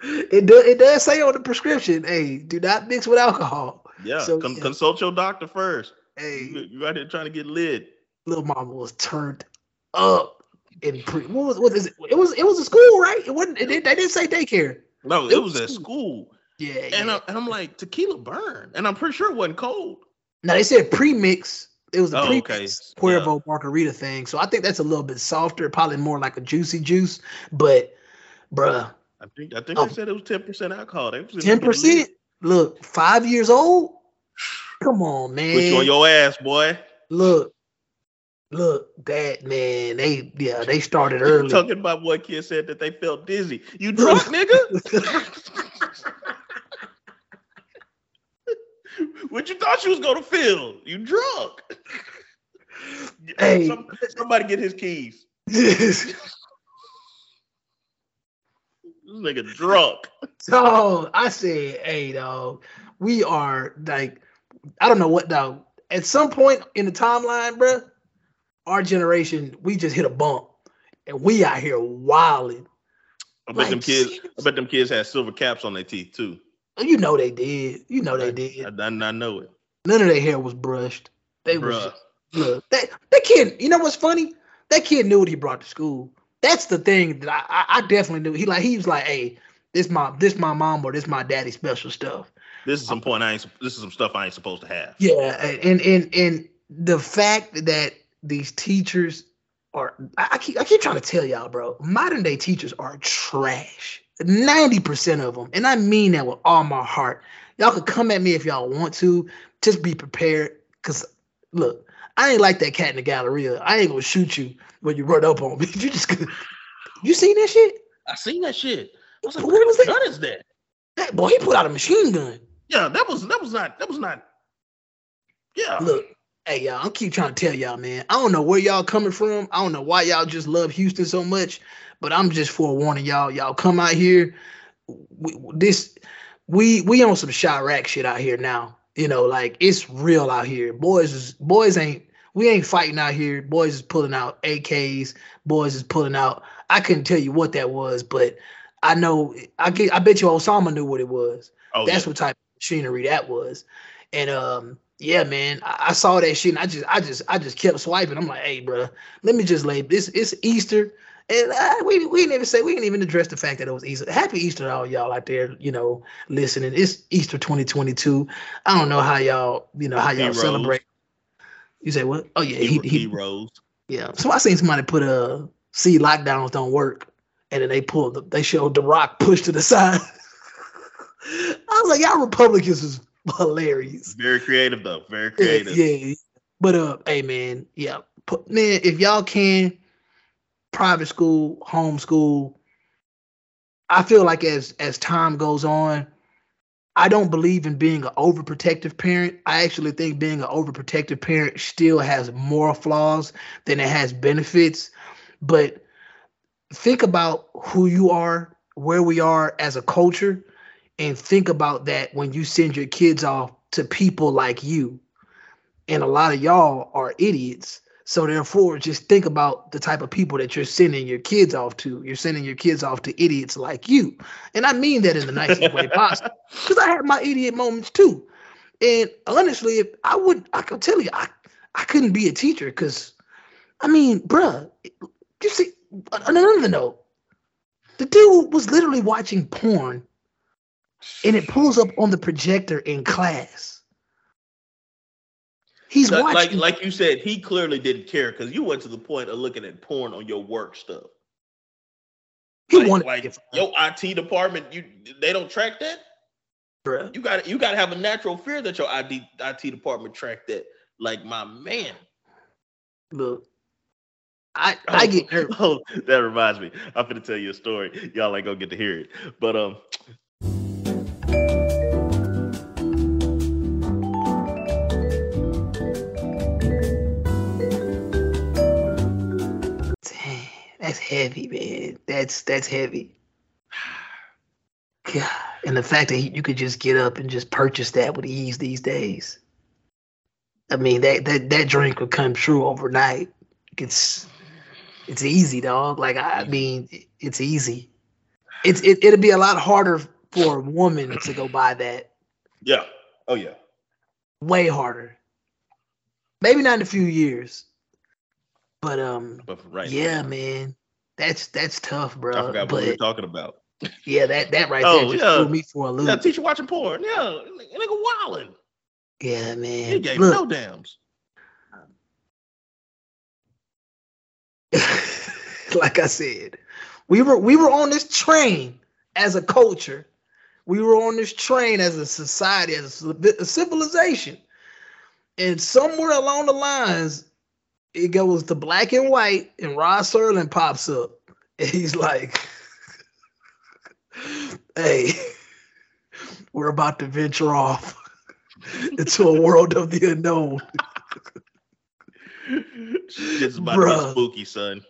it does it does say on the prescription, hey, do not mix with alcohol. Yeah, So, con- yeah. consult your doctor first. Hey, you out here trying to get lit. little mama was turned up. in pre, what was what is it? It was it was a school, right? It wasn't. It, they didn't say daycare. No, It it was was at school. Yeah, And, yeah. I, and I'm like, tequila burn. And I'm pretty sure it wasn't cold. now they said pre-mix. It was a Oh, pre-mix okay. Cuervo margarita thing. So I think that's a little bit softer, probably more like a juicy juice. But, bruh, I think I think Oh. they said it was 10% alcohol. Ten percent. Look, five years old. Come on, man. Put you on your ass, boy. look, look, that man. They yeah, they started early. Talking about what kid said that they felt dizzy. You drunk, nigga? what you thought you was gonna feel? You drunk. Hey. Some- somebody get his keys. This nigga drunk. so I said, hey, dog, we are like, I don't know what dog. At some point in the timeline, bruh, our generation, we just hit a bump, and we out here wilding. I bet Like, them kids. I bet them kids had silver caps on their teeth too. You know they did. You know they did. I, I know it. None of their hair was brushed. They was Bruh. look. That that kid. You know what's funny? That kid knew what he brought to school. That's the thing that I, I, I definitely knew. He like he was like, hey, this my this my mom or this my daddy special stuff. This is some point I ain't. This is some stuff I ain't supposed to have. Yeah, and and and the fact that these teachers are I, I keep I keep trying to tell y'all, bro, modern day teachers are trash. 90% of them. And I mean that with all my heart. Y'all could come at me if y'all want to. Just be prepared. Cause look, I ain't like that cat in the galleria. I ain't gonna shoot you when you run up on me. You just you seen that shit? I seen that shit. I was like, What what was that? gun is that? That boy, he put out a machine gun. Yeah, that was that was not that was not. Yeah, Look, hey y'all, I keep trying to tell y'all, man. I don't know where y'all coming from. I don't know why y'all just love Houston so much, but I'm just forewarning y'all. Y'all come out here. We, this we we on some Chiraq shit out here now. You know, like it's real out here. Boys is boys ain't we ain't fighting out here. Boys is pulling out AKs. Boys is pulling out. I couldn't tell you what that was, but I know I get, I bet you Osama knew what it was. oh, That's yeah. what type of machinery that was. And um, yeah, man, I, I saw that shit and I just I just I just kept swiping. I'm like, hey, bro, let me just lay this. It's Easter. And uh, we we didn't even say we didn't even address the fact that it was Easter. Happy Easter to all y'all out there, you know, listening. It's Easter 2022. I don't know how y'all, you know, how y'all Heroes. celebrate. You say what? Oh yeah, he, He, he, heroes. yeah. So I seen somebody put a see lockdowns don't work, and then they pulled the, they showed the rock pushed to the side. I was like, y'all Republicans is hilarious. Very creative though. Very Yeah, creative. yeah. But uh, hey man, yeah, put, man, if y'all can, private school, homeschool. I feel like as as time goes on, I don't believe in being an overprotective parent. I actually think being an overprotective parent still has more flaws than it has benefits. But think about who you are, where we are as a culture, and think about that when you send your kids off to people like you. And a lot of y'all are idiots. So therefore, just think about the type of people that you're sending your kids off to. You're sending your kids off to idiots like you. And I mean that in the nicest way possible. Because I had my idiot moments too. And honestly, if I would I could tell you I, I couldn't be a teacher because I mean, bruh, you see on another note, the dude was literally watching porn and it pulls up on the projector in class. He's Like, like watching like you said, he clearly didn't care because you went to the point of looking at porn on your work stuff. he like, wanted like your IT department, you they don't track that. bruh. You got you got to have a natural fear that your IT IT department track that. Like my man. Look, I I get nervous. Oh, that reminds me. I'm gonna tell you a story. Y'all ain't gonna get to hear it. But um, that's heavy, man. That's that's heavy. God, and the fact that you could just get up and just purchase that with ease these days. I mean, that that that drink would come true overnight. It's it's easy, dog. Like I mean, it's easy. It's it, it'll be a lot harder for a woman to go buy that. yeah. Oh yeah. Way harder. Maybe not in a few years. But um, But right yeah, now, man, that's that's tough, bro. I forgot but what we were talking about. yeah, that that right Oh, there just yeah. threw me for a loop. Yeah, teacher watching porn. Yeah, nigga wilding. yeah, man. He gave Look, no dams. like I said, we were we were on this train as a culture. We were on this train as a society, as a, a civilization. And somewhere along the lines, it goes to black and white, and Rod Serling pops up. And he's like, Hey, we're about to venture off into a world of the unknown. Shit's about to Bruh. get spooky, son.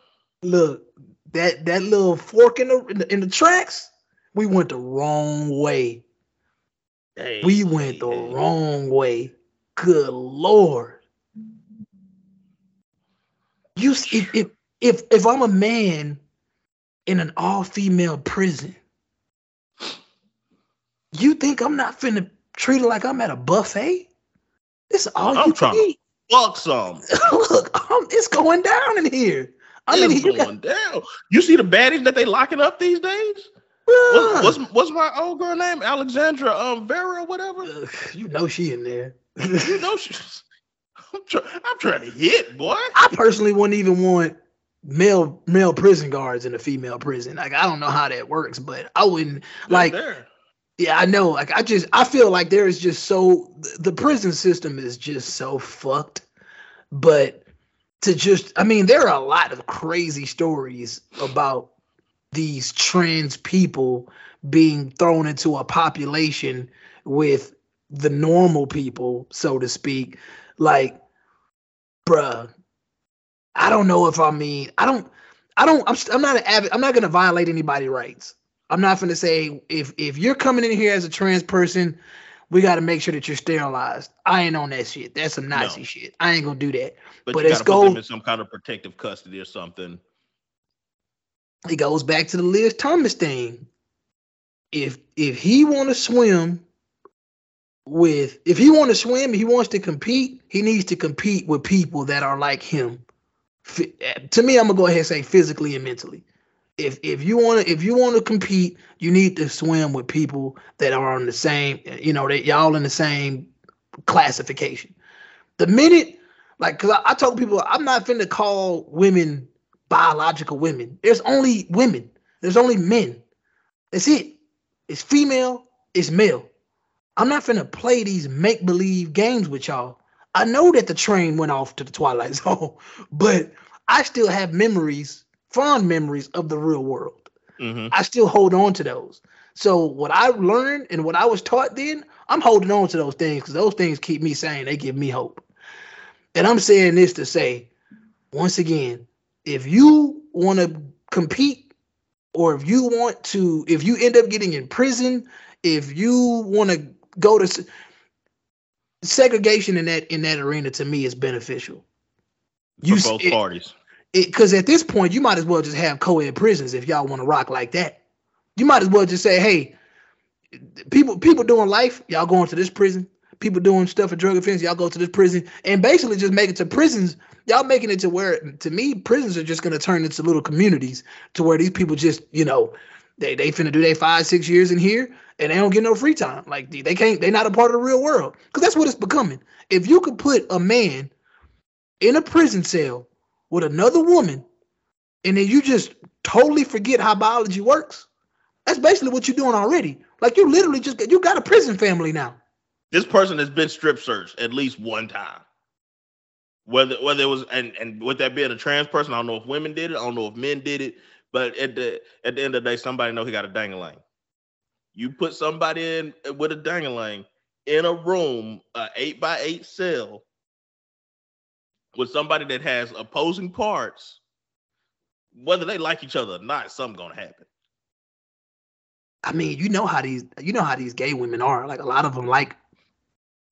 look that that little fork in the in the, in the tracks we went the wrong way Hey, we went the wrong way good lord you if if if, if i'm a man in an all-female prison you think i'm not finna treat it like i'm at a buffet it's all I'm you trying can to eat Fuck some. look I'm, it's going down in here i'm in it's going down. You see the baddies that they locking up these days? What's, what's what's my old girl name? Alexandra um Vera or whatever. You know she in there. You know she's. I'm, try, I'm trying to hit, boy. I personally wouldn't even want male male prison guards in a female prison. Like I don't know how that works, but I wouldn't like. there. Yeah, I know. Like I just I feel like there is just so the prison system is just so fucked. But to just I mean, there are a lot of crazy stories about these trans people being thrown into a population with the normal people, so to speak. Like, bruh, I don't know if I mean I don't I don't I'm, st- I'm not an avid, I'm not gonna violate anybody's rights. I'm not gonna say if if you're coming in here as a trans person, we got to make sure that you're sterilized. I ain't on that shit. That's some Nazi No. shit. I ain't gonna do that. But, but you it's gotta put them in some kind of protective custody or something. It goes back to the Liz Thomas thing. If if he want to swim with if he want to swim, he wants to compete, he needs to compete with people that are like him. To me, I'm gonna go ahead and say physically and mentally. If if you want to if you want to compete, you need to swim with people that are on the same, you know, that y'all in the same classification. The minute, like, cause I, I told people I'm not finna call women biological women. There's only women. There's only men. That's it. It's female. It's male. I'm not finna play these make believe games with y'all. I know that the train went off to the twilight zone, but I still have memories, fond memories of the real world. hmm I still hold on to those. So what I learned and what I was taught then, I'm holding on to those things because those things keep me sane. They give me hope. And I'm saying this to say, once again, if you want to compete, or if you want to, if you end up getting in prison, if you want to go to segregation in that in that arena, to me is beneficial. You s- both it- parties. because at this point you might as well just have co-ed prisons if y'all want to rock like that. You might as well just say, hey, people people doing life, y'all going to this prison. People doing stuff for drug offense, y'all go to this prison, and basically just make it to prisons. Y'all making it to where, to me, prisons are just gonna turn into little communities to where these people just, you know, they they finna do their five six years in here and they don't get no free time. Like they can't, they not a part of the real world because that's what it's becoming. If you could put a man in a prison cell with another woman, and then you just totally forget how biology works. That's basically what you're doing already. Like you literally just you got a prison family now. This person has been strip searched at least one time. Whether whether it was and and with that being a trans person, I don't know if women did it, I don't know if men did it, but at the at the end of the day, somebody know he got a dangling. You put somebody in with a dangling in a room, a eight by eight cell, with somebody that has opposing parts, whether they like each other or not, something gonna happen. I mean, you know how these you know how these gay women are. Like a lot of them like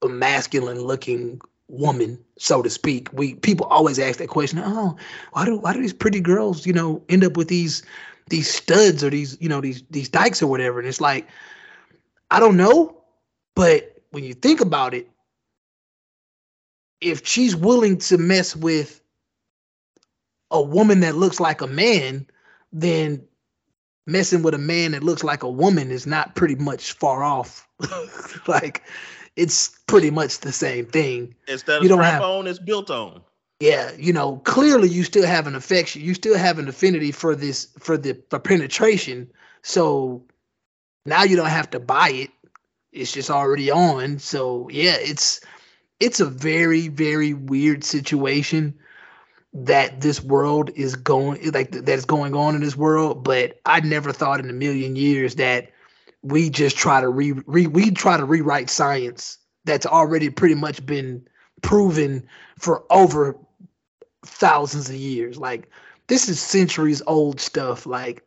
a masculine looking woman, so to speak. We people always ask that question. Oh, why do why do these pretty girls, you know, end up with these these studs or these you know these these dykes or whatever? And it's like, I don't know, but when you think about it, if she's willing to mess with a woman that looks like a man, then messing with a man that looks like a woman is not pretty much far off. like it's pretty much the same thing. Instead of You don't have- on, it's built on. Yeah, you know, clearly you still have an affection, you still have an affinity for this for the for penetration. So now you don't have to buy it. It's just already on. So yeah, it's it's a very very weird situation that this world is going like that's going on in this world, but I never thought in a million years that we just try to re, re we try to rewrite science that's already pretty much been proven for over thousands of years. Like this is centuries old stuff. Like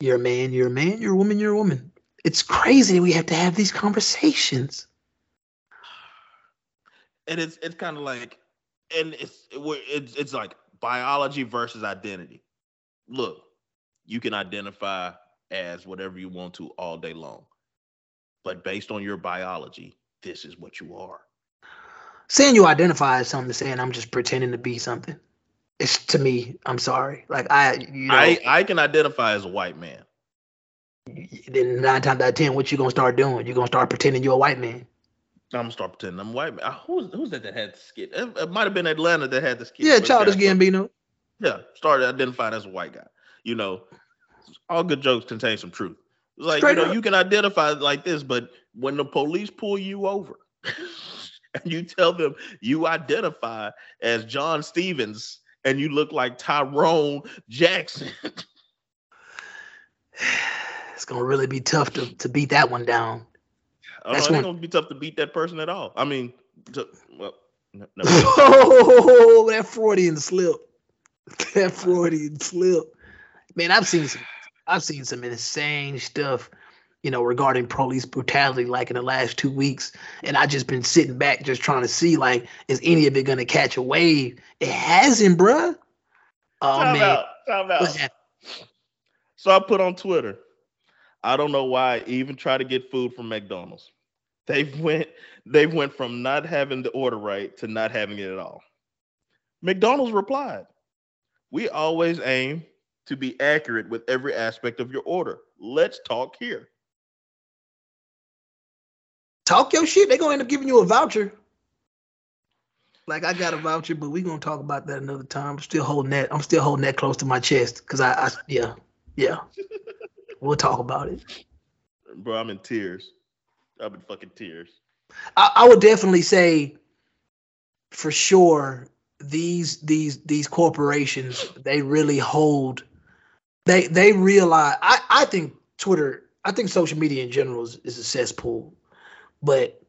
you're a man, you're a man, you're a woman, you're a woman. It's crazy we have to have these conversations. and it's it's kind of like and it's it's it's like biology versus identity look you can identify as whatever you want to all day long but based on your biology this is what you are Saying you identify as something, saying I'm just pretending to be something. It's to me, I'm sorry. Like I, you know, i i can identify as a white man then nine times out of ten, what you gonna start doing? You're gonna start pretending you're a white man. i'm gonna start pretending i'm white man Uh, who's who's that that had the skit it, it might have been atlanta that had the skit Yeah, childish Gambino. yeah started identifying as a white guy you know all good jokes contain some truth It's like Straight you know up. you can identify like this but when the police pull you over and you tell them you identify as john stevens and you look like tyrone jackson It's gonna really be tough to, to beat that one down. oh, That's it's when- gonna be tough to beat that person at all i mean to, well no, no. Oh, that Freudian slip. That Freudian slip. Man, I've seen some I've seen some insane stuff, you know, regarding police brutality like in the last two weeks. And I just been sitting back just trying to see like, is any of it gonna catch a wave? It hasn't, bruh. Oh Time man. out, time out. So I put on Twitter. I don't know why I even try to get food from McDonald's. They've went they went from not having the order right to not having it at all. McDonald's replied, "We always aim to be accurate with every aspect of your order. Let's talk here." Talk your shit. They're gonna end up giving you a voucher. Like I got a voucher, but we're gonna talk about that another time. I'm still holding that. I'm still holding that close to my chest because I, I, yeah, yeah. we'll talk about it. Bro, I'm in tears. I'm in fucking tears. I, I would definitely say, for sure, these these these corporations they really hold. They they realize. I I think Twitter. I think social media in general is, is a cesspool, but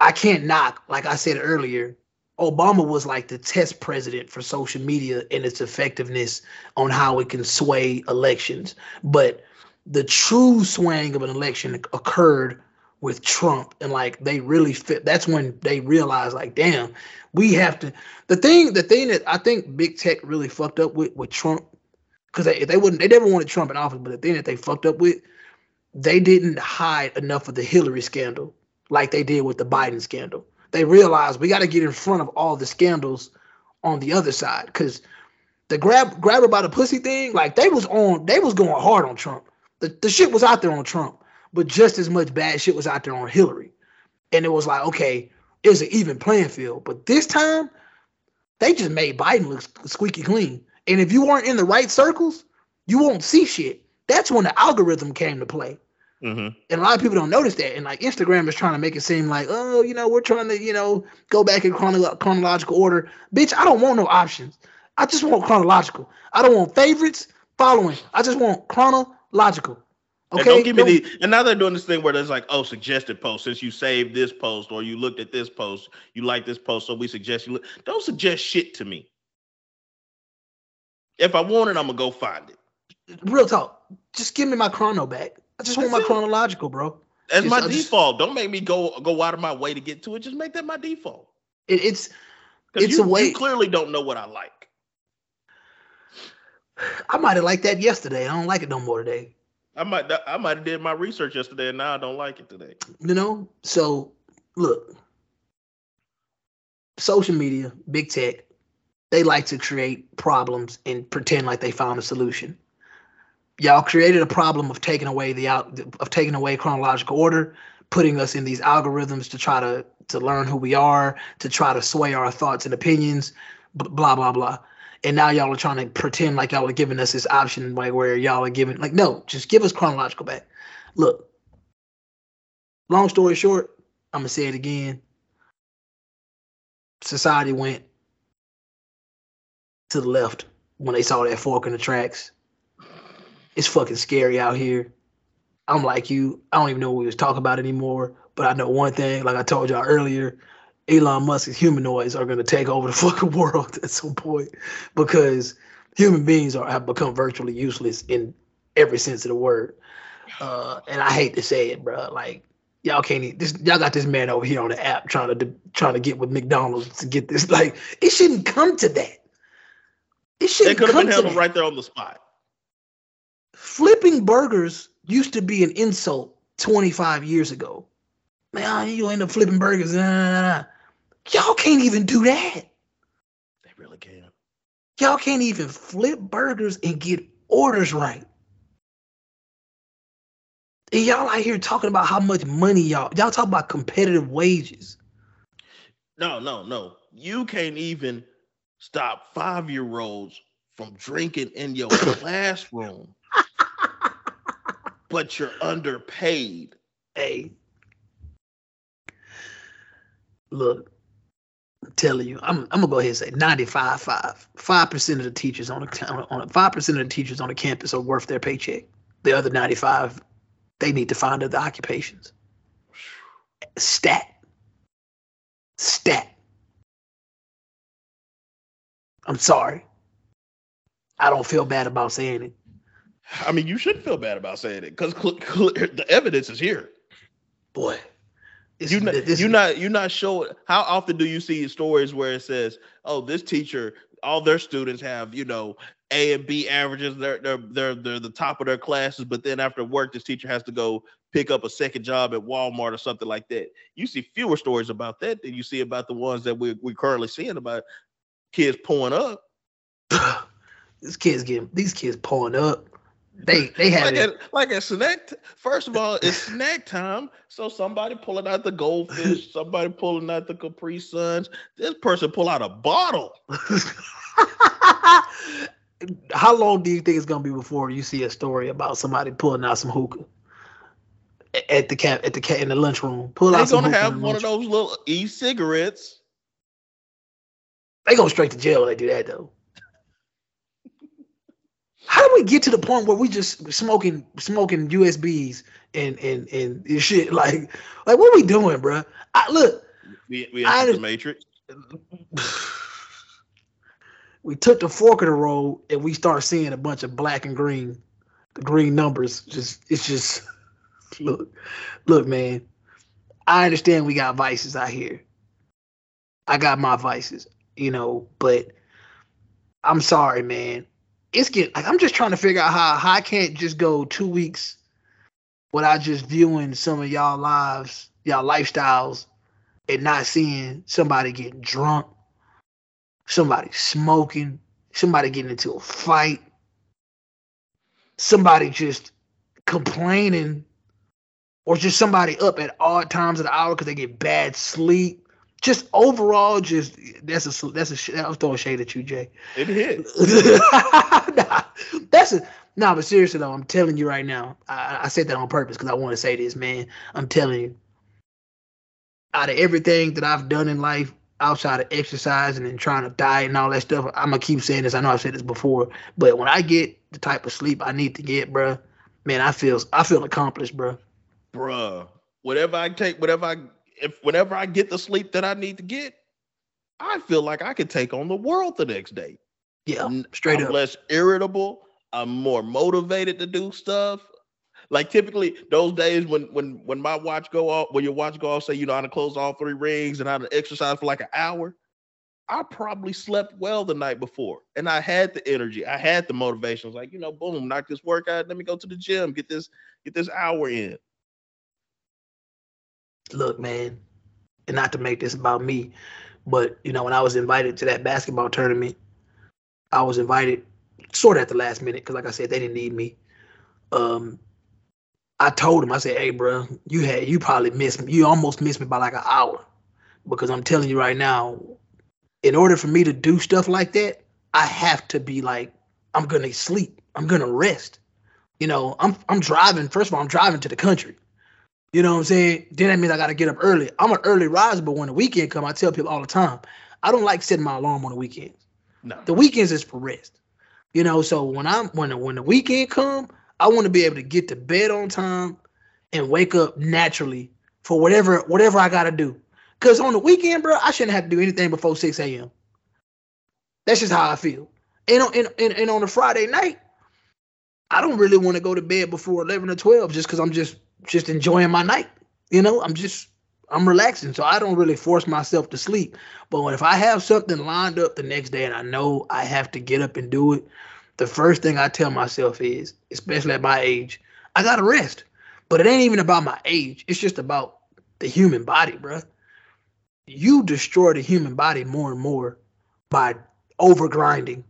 I can't knock. Like I said earlier, Obama was like the test president for social media and its effectiveness on how it can sway elections. But the true swaying of an election occurred with Trump and like they really fit that's when they realized like damn we have to the thing the thing that I think big tech really fucked up with with Trump because they, they wouldn't they never wanted Trump in office but the thing that they fucked up with they didn't hide enough of the Hillary scandal like they did with the Biden scandal they realized we got to get in front of all the scandals on the other side because the grab grab her by the pussy thing like they was on they was going hard on Trump the, the shit was out there on Trump but just as much bad shit was out there on Hillary. And it was like, okay, it was an even playing field. But this time, they just made Biden look squeaky clean. And if you weren't in the right circles, you won't see shit. That's when the algorithm came to play. Mm-hmm. And a lot of people don't notice that. And like Instagram is trying to make it seem like, oh, you know, we're trying to, you know, go back in chrono- chronological order. Bitch, I don't want no options. I just want chronological. I don't want favorites, following. I just want chronological. And Okay. don't give me Don't- the and now they're doing this thing where there's like, oh, suggested post. Since you saved this post or you looked at this post, you like this post, so we suggest you look. Don't suggest shit to me. If I want it, I'm gonna go find it. real talk. Just give me my chrono back. I just want my it. chronological, bro. That's Just- my I just- default. Don't make me go go out of my way to get to it. Just make that my default. It, it's It's you, a way- you clearly don't know what I like. I might have liked that yesterday. I don't like it no more today. I might I might have did my research yesterday and now I don't like it today. You know? So look. Social media, big tech, they like to create problems and pretend like they found a solution. Y'all created a problem of taking away the out of taking away chronological order, putting us in these algorithms to try to to learn who we are, to try to sway our thoughts and opinions, blah blah blah. And now y'all are trying to pretend like y'all are giving us this option, like where y'all are giving like no, just give us chronological back. Look, long story short, I'm gonna say it again. Society went to the left when they saw that fork in the tracks. It's fucking scary out here. I'm like you. I don't even know what we was talking about anymore. But I know one thing, like I told y'all earlier, Elon Musk's humanoids are gonna take over the fucking world at some point because human beings are have become virtually useless in every sense of the word. Uh, and I hate to say it, bro. Like y'all can't this. Y'all got this man over here on the app trying to trying to get with McDonald's to get this. Like it shouldn't come to that. It shouldn't. It could have been handled right there on the spot. Flipping burgers used to be an insult 25 years ago. Man, you end up flipping burgers. Nah, nah, nah, nah. Y'all can't even do that. They really can't. Y'all can't even flip burgers and get orders right. And y'all out here talking about how much money y'all y'all talk about competitive wages. No, no, no. You can't even stop five year olds from drinking in your classroom, but you're underpaid. Hey, look, I'm telling you, I'm I'm gonna go ahead and say 95 5. Five percent of the teachers on a, on five percent of the teachers on the campus are worth their paycheck. The other 95, they need to find other occupations. Stat. Stat. I'm sorry. I don't feel bad about saying it. I mean, you shouldn't feel bad about saying it because cl- cl- the evidence is here. Boy. This, You not, this- you not showing. How often do you see stories where it says, "Oh, this teacher, all their students have, you know, A and B averages. They're they're they're they're the top of their classes, but then after work, this teacher has to go pick up a second job at Walmart or something like that." You see fewer stories about that than you see about the ones that we we're currently seeing about kids pulling up. these kids getting these kids pulling up. They they have like it. at like at snack. T- First of all, it's snack time, so somebody pulling out the goldfish, somebody pulling out the Capri Suns. This person pull out a bottle. How long do you think it's gonna be before you see a story about somebody pulling out some hookah at the cat at the cat in the lunchroom? Pull They're out some gonna have one of those little e-cigarettes. They go straight to jail when they do that though. How do we get to the point where we just smoking smoking USBs and and and, and shit like like what we doing, bruh? I, look, We, we I entered the matrix. we took the fork of the road and we start seeing a bunch of black and green, the green numbers. Just it's just look, look, man. I understand we got vices out here. I got my vices, you know, but I'm sorry, man. It's get like I'm just trying to figure out how, how I can't just go two weeks without just viewing some of y'all lives, y'all lifestyles, and not seeing somebody getting drunk somebody smoking, somebody getting into a fight, somebody just complaining, or just somebody up at odd times of the hour because they get bad sleep. Just overall, just that's a that's a I'm throwing shade at you, Jay. It hit. nah, that's a nah, but seriously though, I'm telling you right now. I, I said that on purpose because I want to say this, man. I'm telling you. Out of everything that I've done in life, outside of exercising and trying to diet and all that stuff, I'm gonna keep saying this. I know I've said this before, but when I get the type of sleep I need to get, bruh, man, I feel I feel accomplished, bruh. Bruh. Whatever I take, whatever I if whenever I get the sleep that I need to get, I feel like I could take on the world the next day. Yeah, straight I'm up. less irritable. I'm more motivated to do stuff. Like typically those days when when when my watch go off, when your watch go off, say you know I to close all three rings and I to exercise for like an hour. I probably slept well the night before, and I had the energy, I had the motivation. I was like, you know, boom, knock this workout. Let me go to the gym, get this get this hour in. Look, man, and not to make this about me, but you know, when I was invited to that basketball tournament I was invited sort of at the last minute because, like I said, they didn't need me. Um, I told him, I said, "Hey, bro, you had you probably missed me. You almost missed me by like an hour because I'm telling you right now, in order for me to do stuff like that, I have to be like, I'm gonna sleep. I'm gonna rest. You know, I'm I'm driving. First of all, I'm driving to the country. You know what I'm saying? Then that means I gotta get up early. I'm an early riser, but when the weekend come, I tell people all the time, I don't like setting my alarm on the weekends. No. The weekends is for rest. You know, so when I'm when the, when the weekend come, I want to be able to get to bed on time and wake up naturally for whatever whatever I gotta do. Cause on the weekend, bro, I shouldn't have to do anything before 6 a.m. That's just how I feel. And on and, and, and on a Friday night, I don't really want to go to bed before 11 or 12 just because I'm just just enjoying my night. You know, I'm just I'm relaxing, so I don't really force myself to sleep. But if I have something lined up the next day and I know I have to get up and do it, the first thing I tell myself is, especially at my age, I gotta rest. But it ain't even about my age. It's just about the human body, bro. You destroy the human body more and more by over grinding.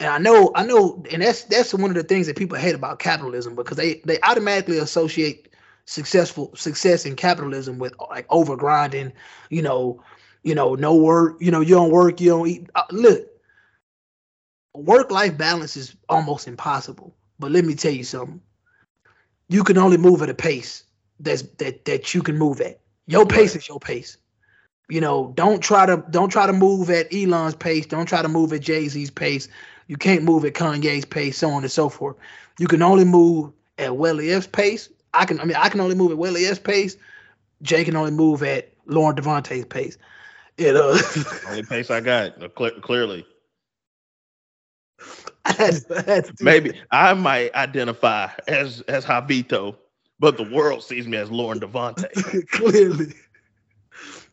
And I know, I know, and that's that's one of the things that people hate about capitalism because they they automatically associate successful success in capitalism with like over grinding, you know, you know, no work, you know, you don't work, you don't eat. Uh, look, work life balance is almost impossible. But let me tell you something. You can only move at a pace that's that that you can move at. Your pace is your pace. You know, don't try to don't try to move at Elon's pace. Don't try to move at Jay Z's pace. You can't move at Kanye's pace, so on and so forth. You can only move at Willie F's pace. I can, I mean, I can only move at Willie F's pace. Jay can only move at Lauren Devontae's pace. You know, Only pace I got, uh, cle- clearly. I had I had to do Maybe I might identify as as Javito, but the world sees me as Lauren Devontae. clearly.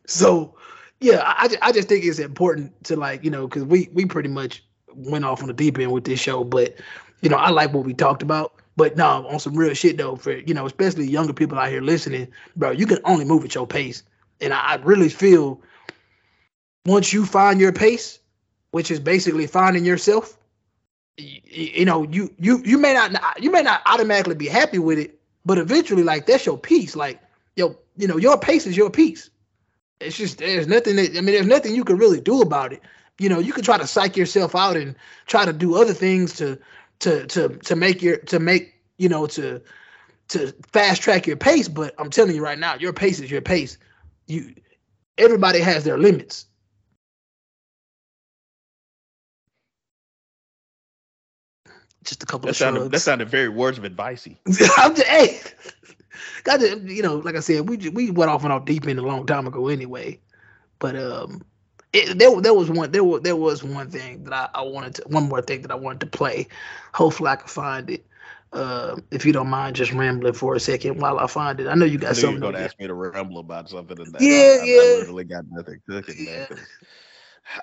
So, yeah, I, I I just think it's important to like you know because we we pretty much went off on the deep end with this show, but you know I like what we talked about. But no, on some real shit though, for you know especially younger people out here listening, bro, you can only move at your pace, and I, I really feel once you find your pace, which is basically finding yourself, y- y- you know you you you may not you may not automatically be happy with it, but eventually like that's your piece. Like yo, you know your pace is your piece. It's just there's nothing that I mean there's nothing you can really do about it. You know you can try to psych yourself out and try to do other things to to to to make your to make you know to to fast track your pace. But I'm telling you right now, your pace is your pace. You everybody has their limits. Just a couple That of sounded shrugs. that sounded very words of advicey. I'm just, hey, got to, you know, like I said, we we went off and off deep end a long time ago anyway. But um, it, there there was one there was there was one thing that I, I wanted to one more thing that I wanted to play. Hopefully I can find it. Uh, if you don't mind just rambling for a second while I find it. I know you got something. on gonna ask me to ramble about something. That. Yeah, I, yeah. I literally got nothing cooking, man. 'cause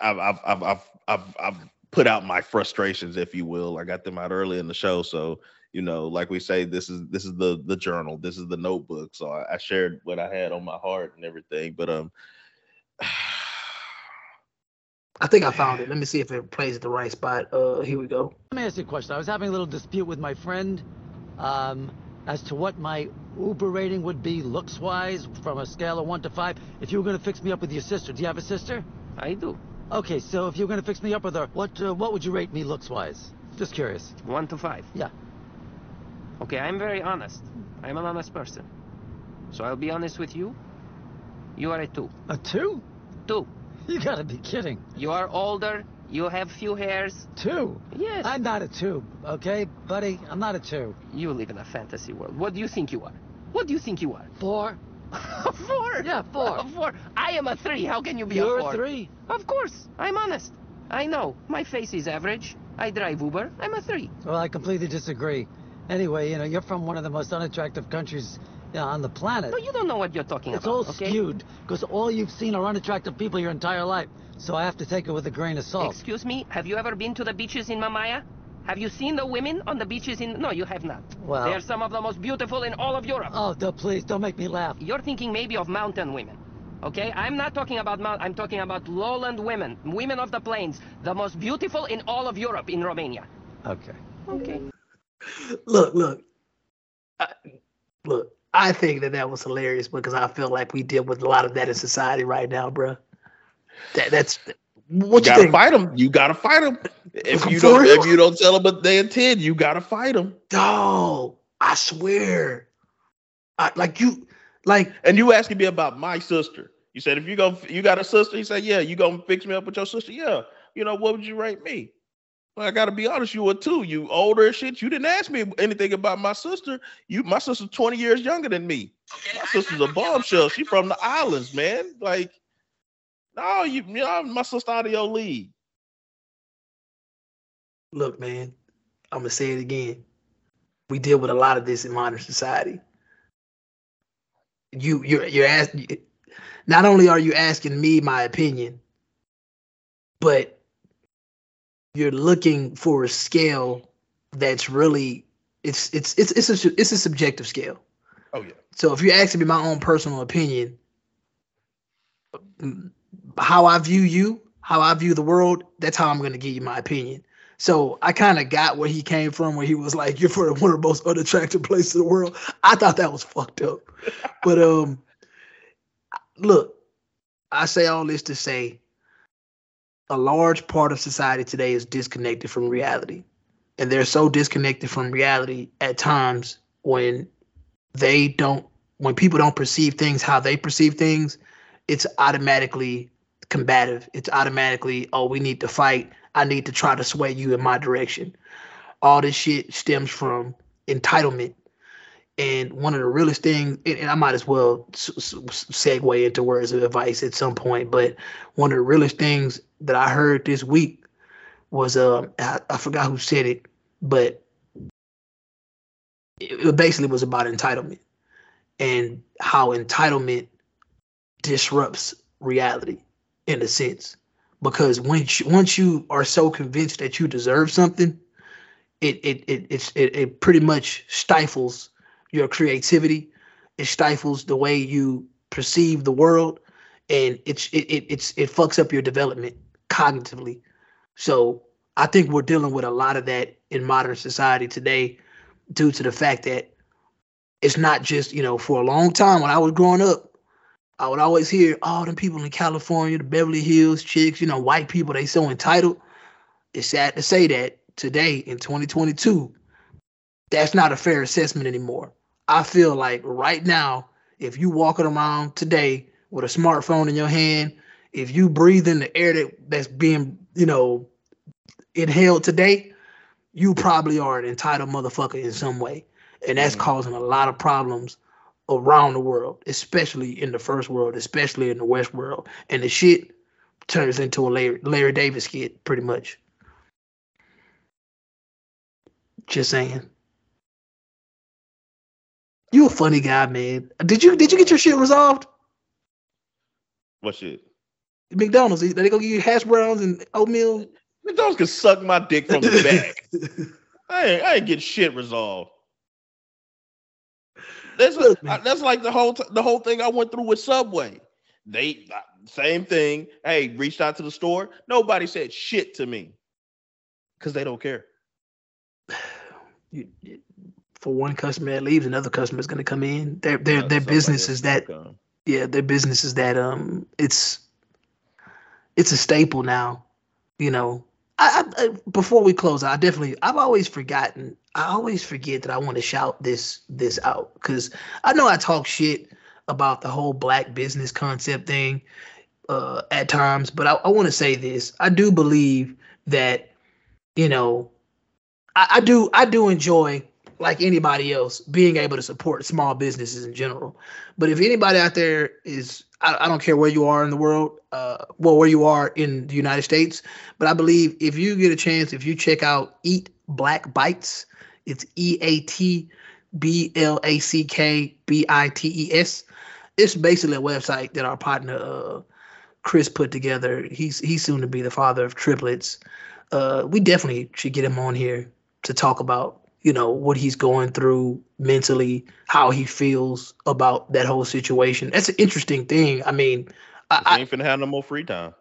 I've, I've, I've, I've, I've, I've put out my frustrations, if you will. I got them out early in the show, so you know, like we say, this is this is the the journal, this is the notebook. So I, I shared what I had on my heart and everything. But um, I think I found it. Let me see if it plays at the right spot. Uh, here we go. Let me ask you a question. I was having a little dispute with my friend um, as to what my Uber rating would be looks wise from a scale of 1 to 5 if you were going to fix me up with your sister. Do you have a sister? I do. Okay, so if you were going to fix me up with her, what uh, what would you rate me looks wise? Just curious. One to five. Yeah. Okay, I'm very honest. I'm an honest person. So I'll be honest with you. You are a two. A 2? Two. You got to be kidding. You are older. You have few hairs. 2? Yes. I'm not a 2, okay, buddy? I'm not a 2. You live in a fantasy world. What do you think you are? What do you think you are? 4? Four. Yeah, four. Four. I am a three. How can you be You're a four? a 3. Of course. I'm honest. I know. My face is average. I drive Uber. I'm a three. Well, I completely disagree. Anyway, you know, you're from one of the most unattractive countries Uh, on the planet. No, you don't know what you're talking It's about. It's all okay? skewed because all you've seen are unattractive people your entire life. So I have to take it with a grain of salt. Excuse me, have you ever been to the beaches in Mamaia? Have you seen the women on the beaches in... No, you have not. Well- They are some of the most beautiful in all of Europe. Oh, don't, please, don't make me laugh. You're thinking maybe of mountain women. Okay? I'm not talking about mount. I'm talking about lowland women, women of the plains, the most beautiful in all of Europe in Romania. Okay. Okay. Look, look, I, look. I think that that was hilarious because I feel like we deal with a lot of that in society right now, bro. That that's what you you, gotta think, fight them. You gotta fight them. If you For don't, real? if you don't tell them what they intend, you gotta fight them. dog? I swear, I, like you, like And you asking me about my sister. You said if you go, you got a sister. You said, yeah, you gonna fix me up with your sister. Yeah. You know what would you rate me? Well, I gotta be honest. You were too. You older shit. You didn't ask me anything about my sister. You, my sister's twenty years younger than me. My sister's a bombshell. She from the islands, man. Like, no, you, you know, my sister out of your league. look, man. I'm gonna say it again. We deal with a lot of this in modern society. You, you're, you're asking. Not only are you asking me my opinion, but you're looking for a scale that's really it's it's it's it's a it's a subjective scale. Oh yeah. So if you're asking me my own personal opinion, how I view you, how I view the world, that's how I'm to give you my opinion. So I kind of got where he came from, where he was like, "You're for one of the most unattractive places in the world." I thought that was fucked up, but um, look, I say all this to say, a large part of society today is disconnected from reality, and they're so disconnected from reality at times when they don't when people don't perceive things how they perceive things it's automatically combative. It's automatically oh we need to fight. I need to try to sway you in my direction. All this shit stems from entitlement and one of the realest things and i might as well segue into words of advice at some point but one of the realest things that i heard this week was um i, I forgot who said it but it, basically was about entitlement and how entitlement disrupts reality in a sense. Because once you, once you are so convinced that you deserve something it it it it, it pretty much stifles your creativity it stifles the way you perceive the world and it's it, it it's it fucks up your development cognitively so i think we're dealing with a lot of that in modern society today due to the fact that it's not just you know for a long time when I was growing up, I would always hear all them people in California, the Beverly Hills chicks, you know, white people, they so entitled. It's sad to say that today in 2022, that's not a fair assessment anymore. I feel like right now, if you walking around today with a smartphone in your hand, if you breathe in the air that, that's being, you know, inhaled today, you probably are an entitled motherfucker in some way. And that's Mhm. causing a lot of problems around the world, especially in the first world, especially in the West world. And the shit turns into a Larry, Larry Davis skit, pretty much. Just saying. You a funny guy, man. Did you did you get your shit resolved? What shit? McDonald's, they they gonna give you hash browns and oatmeal. McDonald's can suck my dick from the back. I ain't, I ain't get shit resolved. That's Look, I- man. that's like the whole t- the whole thing I went through with Subway. They same thing. Hey, reached out to the store. Nobody said shit to me because they don't care. You- you- For one customer that leaves, another customer is gonna come in. Their their their business is that come. yeah, their business is that um it's it's a staple now. You know, I, I, I before we close, I definitely I've always forgotten. I always forget that I want to shout this this out because I know I talk shit about the whole black business concept thing uh, at times, but I, I want to say this. I do believe that you know I, I do I do enjoy like anybody else being able to support small businesses in general. But if anybody out there is, I, I don't care where you are in the world, uh, well, where you are in the United States, but I believe if you get a chance, if you check out Eat Black Bites, it's E A T B L A C K B I T E S. It's basically a website that our partner uh, Chris put together. He's he's soon to be the father of triplets. Uh, we definitely should get him on here to talk about you know, what he's going through mentally, how he feels about that whole situation. That's an interesting thing. I mean, I, ain't finna have no more free time.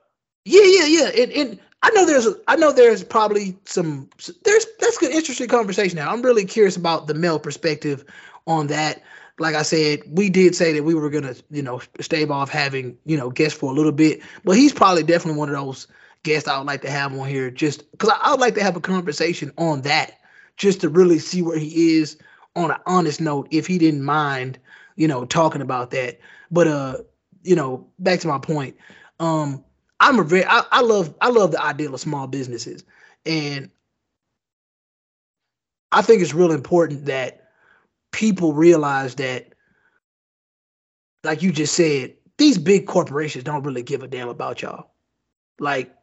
Yeah, yeah, yeah. And, and I know there's a, I know there's probably some there's that's an interesting conversation now. I'm really curious about the male perspective on that. Like I said, we did say that we were gonna, you know, stave off having, you know, guests for a little bit, but he's probably definitely one of those guests I would like to have on here just because I, I would like to have a conversation on that just to really see where he is on an honest note if he didn't mind, you know, talking about that. But uh, you know, back to my point. Um, I'm a very I, I love I love the ideal of small businesses. And I think it's real important that people realize that, like you just said, these big corporations don't really give a damn about y'all. Like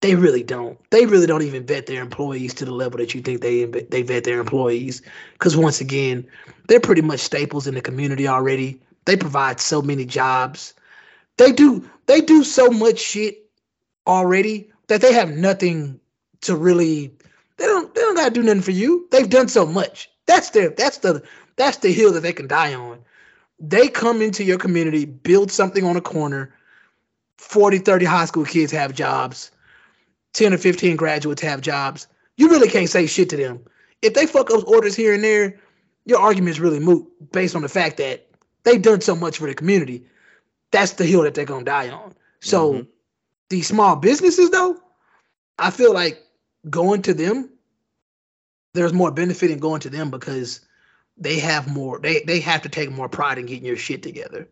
they really don't. They really don't even vet their employees to the level that you think they they vet their employees. Because once again, they're pretty much staples in the community already. They provide so many jobs. They do they do so much shit already that they have nothing to really. They don't they don't gotta do nothing for you. They've done so much. That's their that's the that's the hill that they can die on. They come into your community, build something on a corner. 40, 30 high school kids have jobs 10 or 15 graduates have jobs. You really can't say shit to them. If they fuck up orders here and there, your argument is really moot based on the fact that they've done so much for the community. That's the hill that they're gonna die on. So mm-hmm. these small businesses though, I feel like going to them, there's more benefit in going to them because they have more they they have to take more pride in getting your shit together.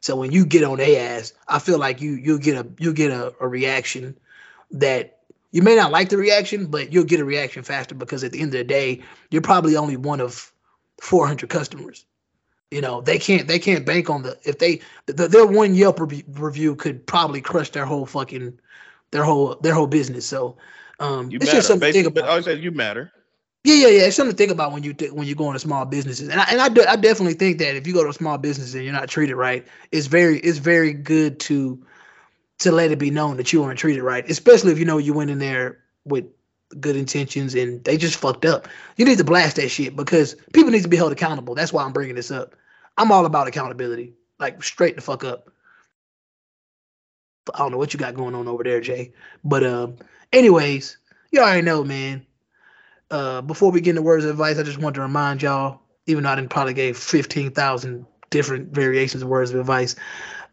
So when you get on their ass, I feel like you you'll get a you'll get a, a reaction that you may not like the reaction, but you'll get a reaction faster because at the end of the day, you're probably only one of 400 customers. You know, they can't they can't bank on the if they the, their one Yelp review could probably crush their whole fucking their whole their whole business. So um, you it's matter. just something Basically, to think about. I say you matter. Yeah, yeah, yeah. It's something to think about when you th- when you go into small businesses, and I, and I, do, I definitely think that if you go to a small business and you're not treated right, it's very it's very good to to let it be known that you weren't treated right, especially if you know you went in there with good intentions and they just fucked up. You need to blast that shit because people need to be held accountable. That's why I'm bringing this up. I'm all about accountability, like straight the fuck up. I don't know what you got going on over there, Jay. But um, anyways, you already know, man. Uh, before we get into words of advice, I just want to remind y'all, even though I didn't probably gave fifteen thousand different variations of words of advice,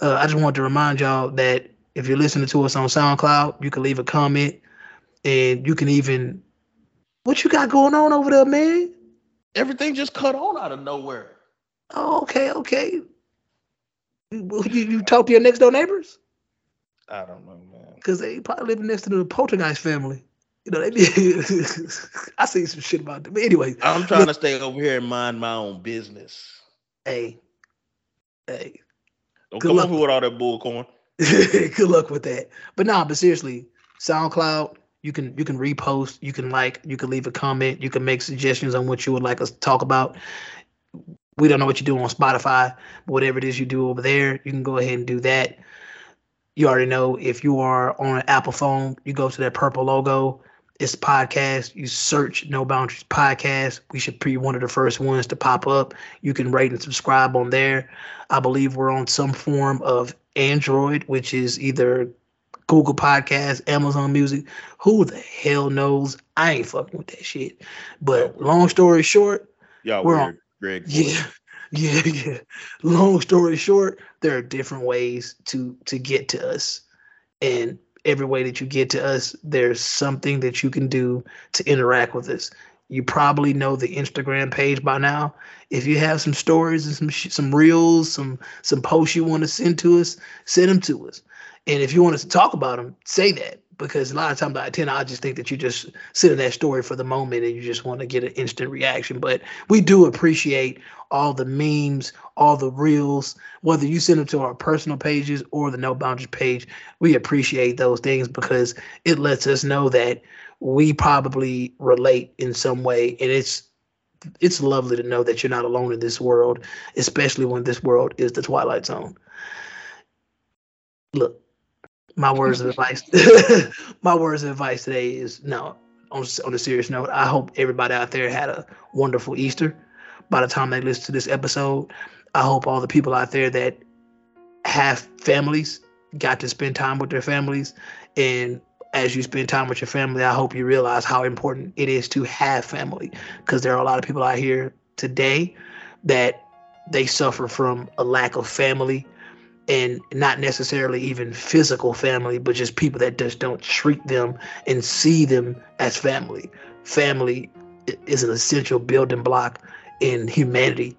uh, I just want to remind y'all that if you're listening to us on SoundCloud, you can leave a comment and you can even what you got going on over there, man? Everything just cut on out of nowhere. Oh, okay, okay. You, you talk to your next door neighbors? I don't know, man. Because they probably live next to the Poltergeist family. You know, they be, I see some shit about them. But anyway, I'm trying look, to stay over here and mind my own business. Hey, hey. Don't come over with all that bullcorn. Good luck with that. But nah, but seriously, SoundCloud, you can you can repost, you can like, you can leave a comment, you can make suggestions on what you would like us to talk about. We don't know what you do on Spotify, but whatever it is you do over there, you can go ahead and do that. You already know if you are on an Apple phone, you go to that purple logo. It's podcast. You search No Boundaries Podcast. We should be one of the first ones to pop up. You can rate and subscribe on there. I believe we're on some form of Android, which is either Google Podcasts, Amazon Music. Who the hell knows? I ain't fucking with that shit. But long story short, y'all we're on. Greg. Yeah. Yeah, yeah. Long story short, there are different ways to to get to us. And every way that you get to us, there's something that you can do to interact with us. You probably know the Instagram page by now. If you have some stories and some some reels, some some posts you want to send to us, send them to us. And if you want us to talk about them, say that because a lot of times I tend I just think that you just send in that story for the moment and you just want to get an instant reaction. But we do appreciate all the memes, all the reels, whether you send them to our personal pages or the No Boundaries page. We appreciate those things because it lets us know that we probably relate in some way and it's it's lovely to know that you're not alone in this world especially when this world is the twilight zone look my words of advice my words of advice today is no on on a serious note, I hope everybody out there had a wonderful Easter. By the time they listen to this episode, I hope all the people out there that have families got to spend time with their families. And as you spend time with your family, I hope you realize how important it is to have family. Because there are a lot of people out here today that they suffer from a lack of family and not necessarily even physical family, but just people that just don't treat them and see them as family. Family is an essential building block in humanity.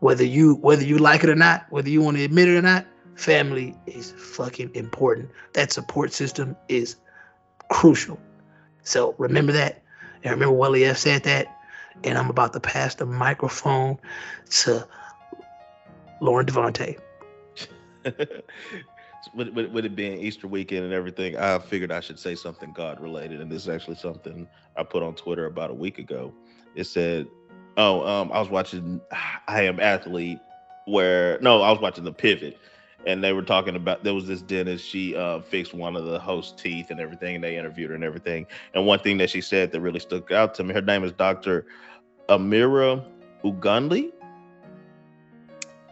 Whether you whether you like it or not, whether you want to admit it or not, family is fucking important. That support system is crucial. So remember that. And remember Willie F said that. And I'm about to pass the microphone to Lauren Devontae. with, with, with, it being Easter weekend and everything, I figured I should say something God related. And this is actually something I put on Twitter about a week ago. It said, Oh, um, I was watching I Am Athlete, where no, I was watching The Pivot, and they were talking about there was this dentist, she uh, fixed one of the host's teeth and everything, and they interviewed her and everything. And one thing that she said that really stuck out to me, her name is Dr. Amira Ugunli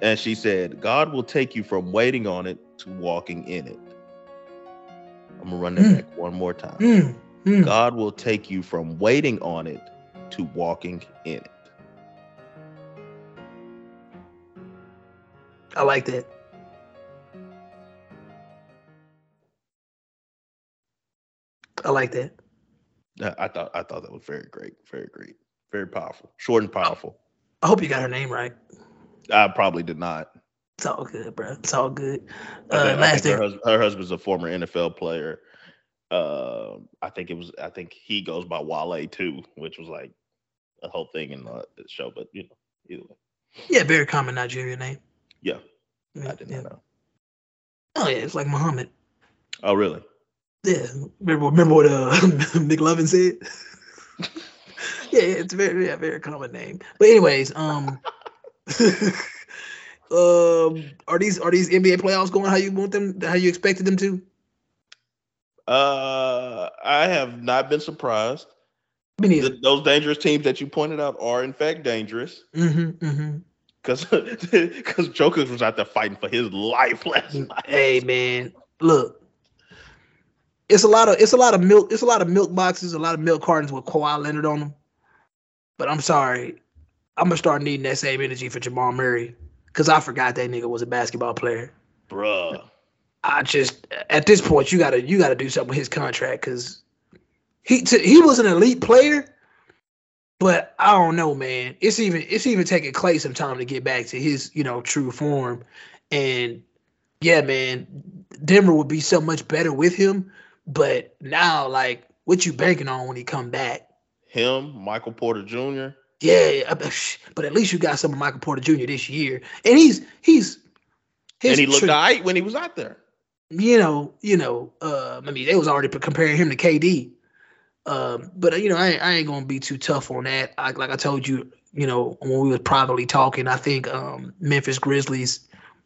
and she said, God will take you from waiting on it to walking in it. I'm gonna run that mm. back one more time. Mm. Mm. God will take you from waiting on it to walking in it. I like that. I like that. Yeah, I thought I thought that was very great, very great, very powerful, short and powerful. I hope you got her name right. I probably did not. It's all good, bro. It's all good. Uh, last her, hus- her, husband's a former NFL player. Uh, I think it was. I think he goes by Wale too, which was like a whole thing in the, the show. But you know, either way. Yeah, very common Nigerian name. Yeah, I did not know. Oh yeah, it's like Muhammad. Oh really? Yeah. Remember, remember what uh, McLovin said? yeah, it's very, yeah, very common name. But anyways, um. um, are these are these NBA playoffs going how you want them? How you expected them to? Uh, I have not been surprised. The, those dangerous teams that you pointed out are in fact dangerous. Mm-hmm, mm-hmm. Cause, cause Joker was out there fighting for his life last mm, night. Hey man, look, it's a lot of it's a lot of milk. It's a lot of milk boxes, a lot of milk cartons with Kawhi Leonard on them. But I'm sorry, I'm gonna start needing that same energy for Jamal Murray because I forgot that nigga was a basketball player. Bruh. I just at this point you gotta you gotta do something with his contract because he t- he was an elite player, but I don't know, man. It's even it's even taking Klay some time to get back to his you know true form, and yeah, man, Denver would be so much better with him. But now, like, what you banking on when he come back? Him, Michael Porter Jr. Yeah, but at least you got some of Michael Porter Jr. this year, and he's he's and he looked alright when he was out there. You know, you know, uh, I mean, they was already comparing him to KD, um, but you know, I, I ain't gonna be too tough on that. I, like I told you, you know, when we was privately talking, I think um, Memphis Grizzlies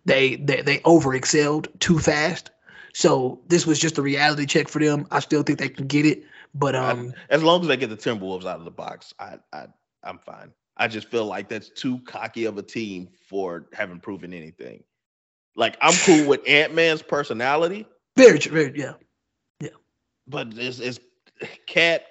they they they over excelled too fast. So this was just a reality check for them. I still think they can get it, but um, I, as long as they get the Timberwolves out of the box, I I I'm fine. I just feel like that's too cocky of a team for having proven anything. Like I'm cool with Ant Man's personality. Very true. Very, yeah. Yeah. But it's, it's Pat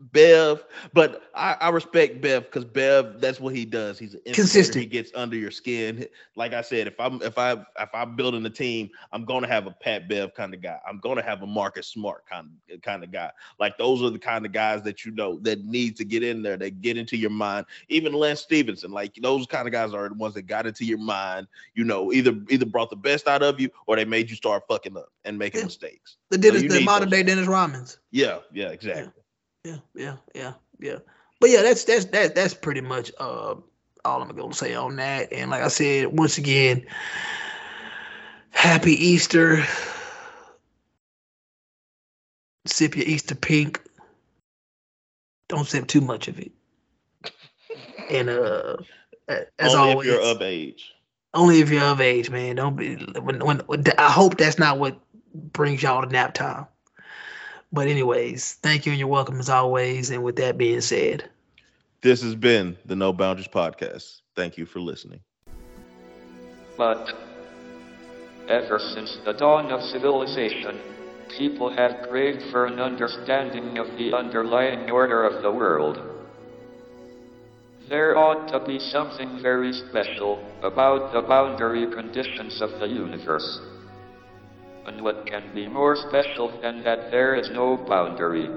Bev, but I, I respect Bev because Bev, that's what he does. He's consistent. He gets under your skin. Like I said, if I'm if I if I'm building a team, I'm gonna have a Pat Bev kind of guy. I'm gonna have a Marcus Smart kind of kind of guy. Like those are the kind of guys that you know that need to get in there. They get into your mind. Even Lance Stephenson, like those kind of guys are the ones that got into your mind. You know, either either brought the best out of you or they made you start fucking up and making yeah. mistakes. The Dennis, so the modern day Dennis Rodmans. Yeah, yeah, exactly. Yeah yeah, yeah, yeah, yeah. But yeah, that's that's that that's pretty much uh all I'm gonna say on that. And like I said, once again, happy Easter. Sip your Easter pink. Don't sip too much of it. And uh as only always, if you're of age. Only if you're of age, man. Don't be when when I hope that's not what brings y'all to nap time. But anyways, thank you and you're welcome as always. And with that being said, This has been the No Boundaries Podcast. Thank you for listening. But ever since the dawn of civilization, people have craved for an understanding of the underlying order of the world. There ought to be something very special about the boundary conditions of the universe. And what can be more special than that there is no boundary?